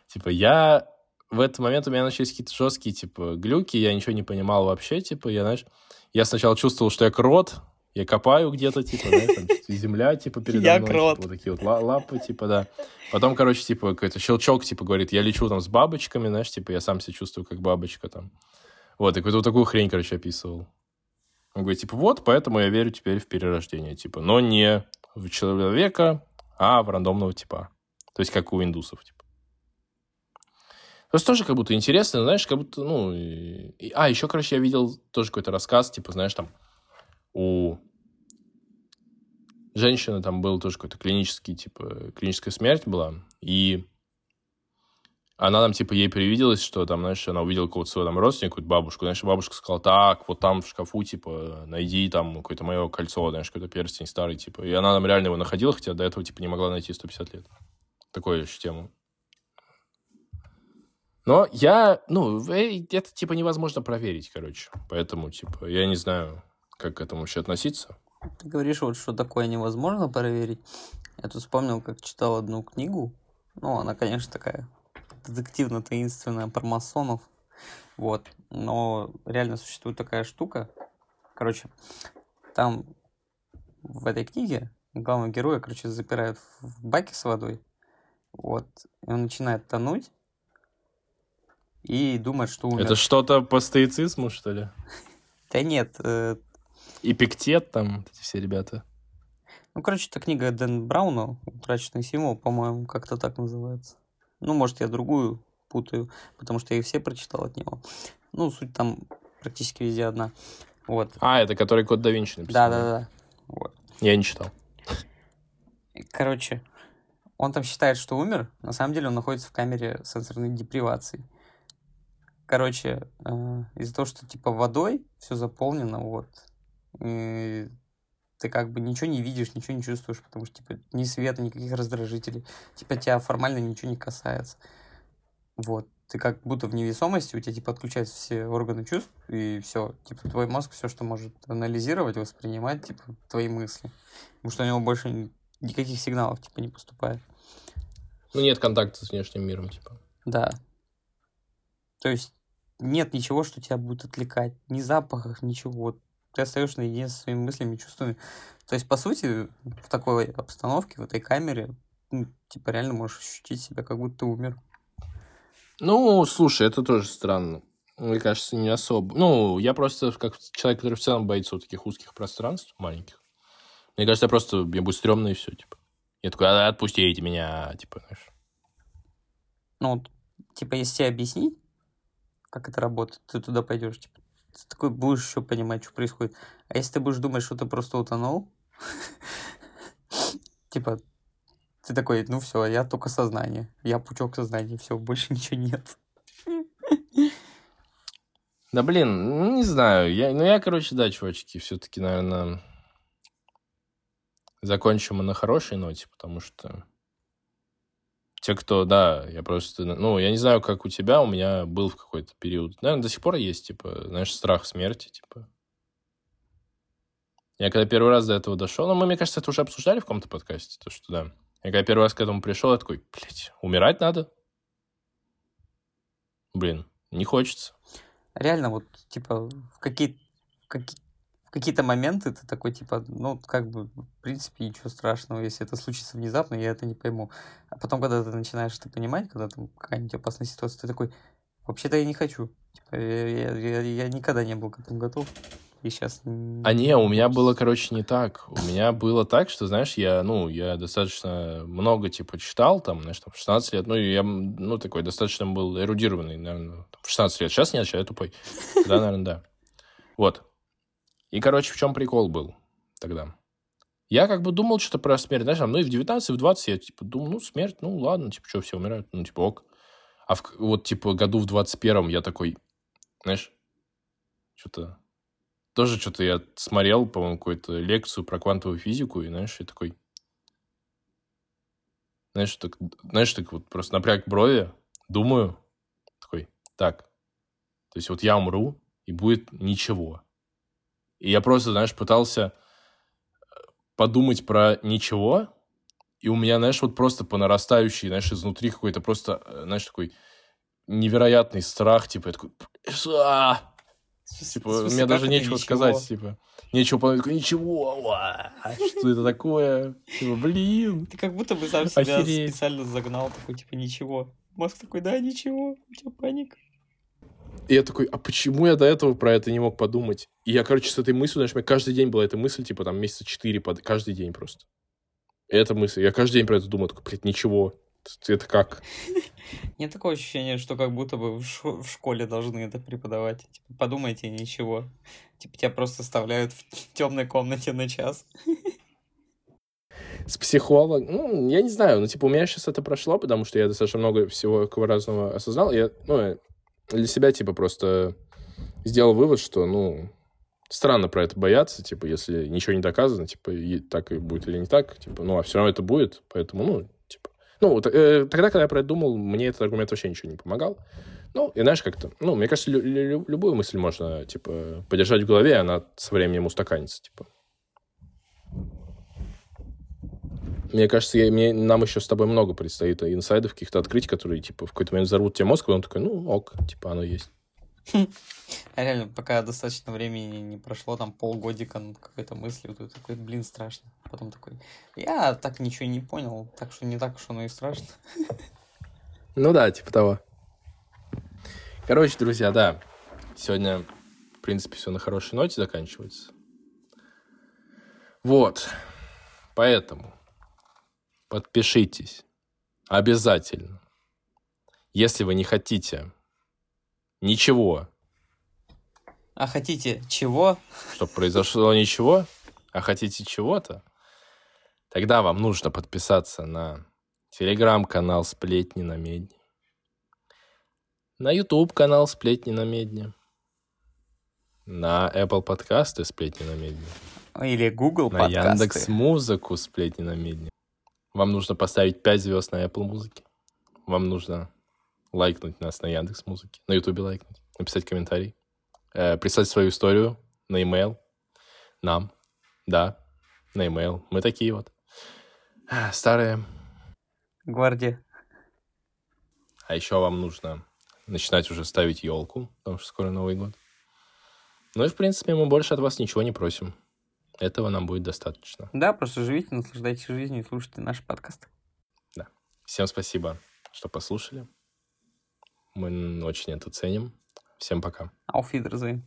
типа, я в этот момент у меня начались какие-то жесткие, типа, глюки, я ничего не понимал вообще, типа, я, знаешь, я сначала чувствовал, что я крот, я копаю где-то, типа, да, там, земля, типа, передо Я мной, крот. типа, вот такие вот ла- лапы, типа, да. Потом, короче, типа, какой-то щелчок, типа, говорит, я лечу там с бабочками, знаешь, типа, я сам себя чувствую как бабочка там. Вот, и какую-то вот такую хрень, короче, описывал. Он говорит, типа, вот, поэтому я верю теперь в перерождение, типа, но не в человека, а в рандомного типа. То есть, как у индусов, типа. Просто тоже как будто интересно, знаешь, как будто, ну... и- А, еще, короче, я видел тоже какой-то рассказ, типа, знаешь, там, у женщины там был тоже какой-то клинический, типа, клиническая смерть была, и она там, типа, ей привиделось, что там, знаешь, она увидела какого-то своего там родственника, какую-то бабушку, знаешь, бабушка сказала, так, вот там в шкафу, типа, найди там какое-то мое кольцо, знаешь, какой-то перстень старый, типа. И она там реально его находила, хотя до этого, типа, не могла найти 150 лет. Такое еще тему. Но я, ну, э, это, типа, невозможно проверить, короче. Поэтому, типа, я не знаю, как к этому вообще относиться. Ты говоришь, вот что такое невозможно проверить. Я тут вспомнил, как читал одну книгу. Ну, она, конечно, такая детективно-таинственная про масонов. Вот. Но реально существует такая штука. Короче, там в этой книге главного героя, короче, запирают в баке с водой. Вот. И он начинает тонуть. И думает, что умер. Это что-то по стоицизму, что ли? Да нет, Эпиктет там, вот эти все ребята. Ну, короче, это книга Дэн Брауна «Утраченный символ», по-моему, как-то так называется. Ну, может, я другую путаю, потому что я их все прочитал от него. Ну, суть там практически везде одна. Вот. А, это который Код да Винчи написал. Да-да-да. Вот. Я не читал. И, Короче, он там считает, что умер. На самом деле он находится в камере сенсорной депривации. Короче, э, из-за того, что типа водой все заполнено, вот, и ты как бы ничего не видишь, ничего не чувствуешь, потому что типа ни света, никаких раздражителей, типа тебя формально ничего не касается. Вот. Ты как будто в невесомости, у тебя типа отключаются все органы чувств, и все, типа твой мозг все, что может анализировать, воспринимать, типа твои мысли. Потому что у него больше ни- никаких сигналов типа не поступает. Ну, нет контакта с внешним миром, типа. Да. То есть нет ничего, что тебя будет отвлекать. Ни запахов, ничего. Ты остаешься наедине со своими мыслями, чувствами. То есть, по сути, в такой обстановке, в этой камере, ну, типа, реально можешь ощутить себя, как будто ты умер. Ну, слушай, это тоже странно. Мне кажется, не особо. Ну, я просто как человек, который в целом боится вот таких узких пространств маленьких. Мне кажется, я просто, мне будет стрёмно и все, типа. Я такой, «А, отпустите меня, типа, знаешь. Ну, вот, типа, если тебе объяснить, как это работает, ты туда пойдешь, типа, ты такой будешь еще понимать, что происходит. А если ты будешь думать, что ты просто утонул, типа, ты такой, ну все, я только сознание, я пучок сознания, все, больше ничего нет. Да, блин, ну, не знаю. Я, ну, я, короче, да, чувачки, все-таки, наверное, закончим мы на хорошей ноте, потому что те, кто, да, я просто, ну, я не знаю, как у тебя, у меня был в какой-то период, наверное, до сих пор есть, типа, знаешь, страх смерти, типа. Я когда первый раз до этого дошел, ну, мы, мне кажется, это уже обсуждали в каком-то подкасте, то, что, да. Я когда первый раз к этому пришел, я такой, блядь, умирать надо? Блин, не хочется. Реально, вот, типа, в какие, какие, какие-то моменты ты такой, типа, ну, как бы, в принципе, ничего страшного, если это случится внезапно, я это не пойму. А потом, когда ты начинаешь это понимать, когда там какая-нибудь опасная ситуация, ты такой, вообще-то я не хочу. Типа, я, я, я, я никогда не был к этому готов. И сейчас... А не, у меня было, короче, не так. У меня было так, что, знаешь, я, ну, я достаточно много, типа, читал, там, знаешь, там, 16 лет, ну, я, ну, такой достаточно был эрудированный, наверное, в 16 лет. Сейчас нет, я тупой. Да, наверное, да. Вот. И, короче, в чем прикол был тогда? Я как бы думал что-то про смерть, знаешь, ну и в 19, и в 20 я, типа, думал, ну, смерть, ну, ладно, типа, что, все умирают, ну, типа, ок. А в, вот, типа, году в 21 я такой, знаешь, что-то тоже что-то я смотрел, по-моему, какую-то лекцию про квантовую физику, и, знаешь, я такой... Знаешь, так, знаешь, так вот просто напряг брови, думаю, такой, так, то есть вот я умру, и будет ничего. И я просто, знаешь, пытался э, подумать про ничего, и у меня, знаешь, вот просто по нарастающей, знаешь, изнутри какой-то просто, э, знаешь, такой невероятный страх, типа, я такой, а! Типа, мне даже нечего сказать, типа. Нечего подумать, такой, ничего, а что это такое? Типа, блин. Ты как будто бы сам себя специально загнал, такой, типа, ничего. Мозг такой, да, ничего, у тебя паника. И я такой, а почему я до этого про это не мог подумать? И я, короче, с этой мыслью, знаешь, у меня каждый день была эта мысль, типа, там, месяца четыре, под... каждый день просто. И эта мысль, я каждый день про это думаю, такой, блядь, ничего, это как? Нет такого ощущения, что как будто бы в, ш- в школе должны это преподавать. Типа, подумайте, ничего. Типа, тебя просто оставляют в темной комнате на час. С психологом, ну, я не знаю, ну, типа, у меня сейчас это прошло, потому что я достаточно много всего разного осознал. Я, ну, для себя, типа, просто сделал вывод, что, ну, странно про это бояться, типа, если ничего не доказано, типа, и так и будет или не так, типа, ну, а все равно это будет, поэтому, ну, типа, ну, э, тогда, когда я про это думал, мне этот аргумент вообще ничего не помогал. Ну, и знаешь, как-то, ну, мне кажется, лю- лю- любую мысль можно, типа, подержать в голове, и она со временем устаканится, типа. Мне кажется, я, мне, нам еще с тобой много предстоит инсайдов, каких-то открытий, которые, типа, в какой-то момент взорвут тебе мозг, и он такой, ну, ок, типа, оно есть. А реально, пока достаточно времени не прошло, там полгодика над какой-то мыслью, ты такой, блин, страшно. Потом такой, я так ничего не понял, так что не так уж оно и страшно. Ну да, типа того. Короче, друзья, да, сегодня, в принципе, все на хорошей ноте заканчивается. Вот, поэтому подпишитесь обязательно. Если вы не хотите ничего. А хотите чего? Чтобы произошло ничего, а хотите чего-то, тогда вам нужно подписаться на телеграм-канал «Сплетни на медне», на YouTube-канал «Сплетни на медне», на Apple подкасты «Сплетни на медне», или Google на подкасты. Яндекс Музыку «Сплетни на медне». Вам нужно поставить 5 звезд на Apple Музыке. Вам нужно лайкнуть нас на Яндекс Музыке, на Ютубе лайкнуть, написать комментарий, э, прислать свою историю на e-mail нам, да, на e-mail. Мы такие вот. Старые. Гвардия. А еще вам нужно начинать уже ставить елку, потому что скоро Новый год. Ну и, в принципе, мы больше от вас ничего не просим. Этого нам будет достаточно. Да, просто живите, наслаждайтесь жизнью и слушайте наш подкаст. Да. Всем спасибо, что послушали. Мы очень это ценим. Всем пока. Auf Wiedersehen.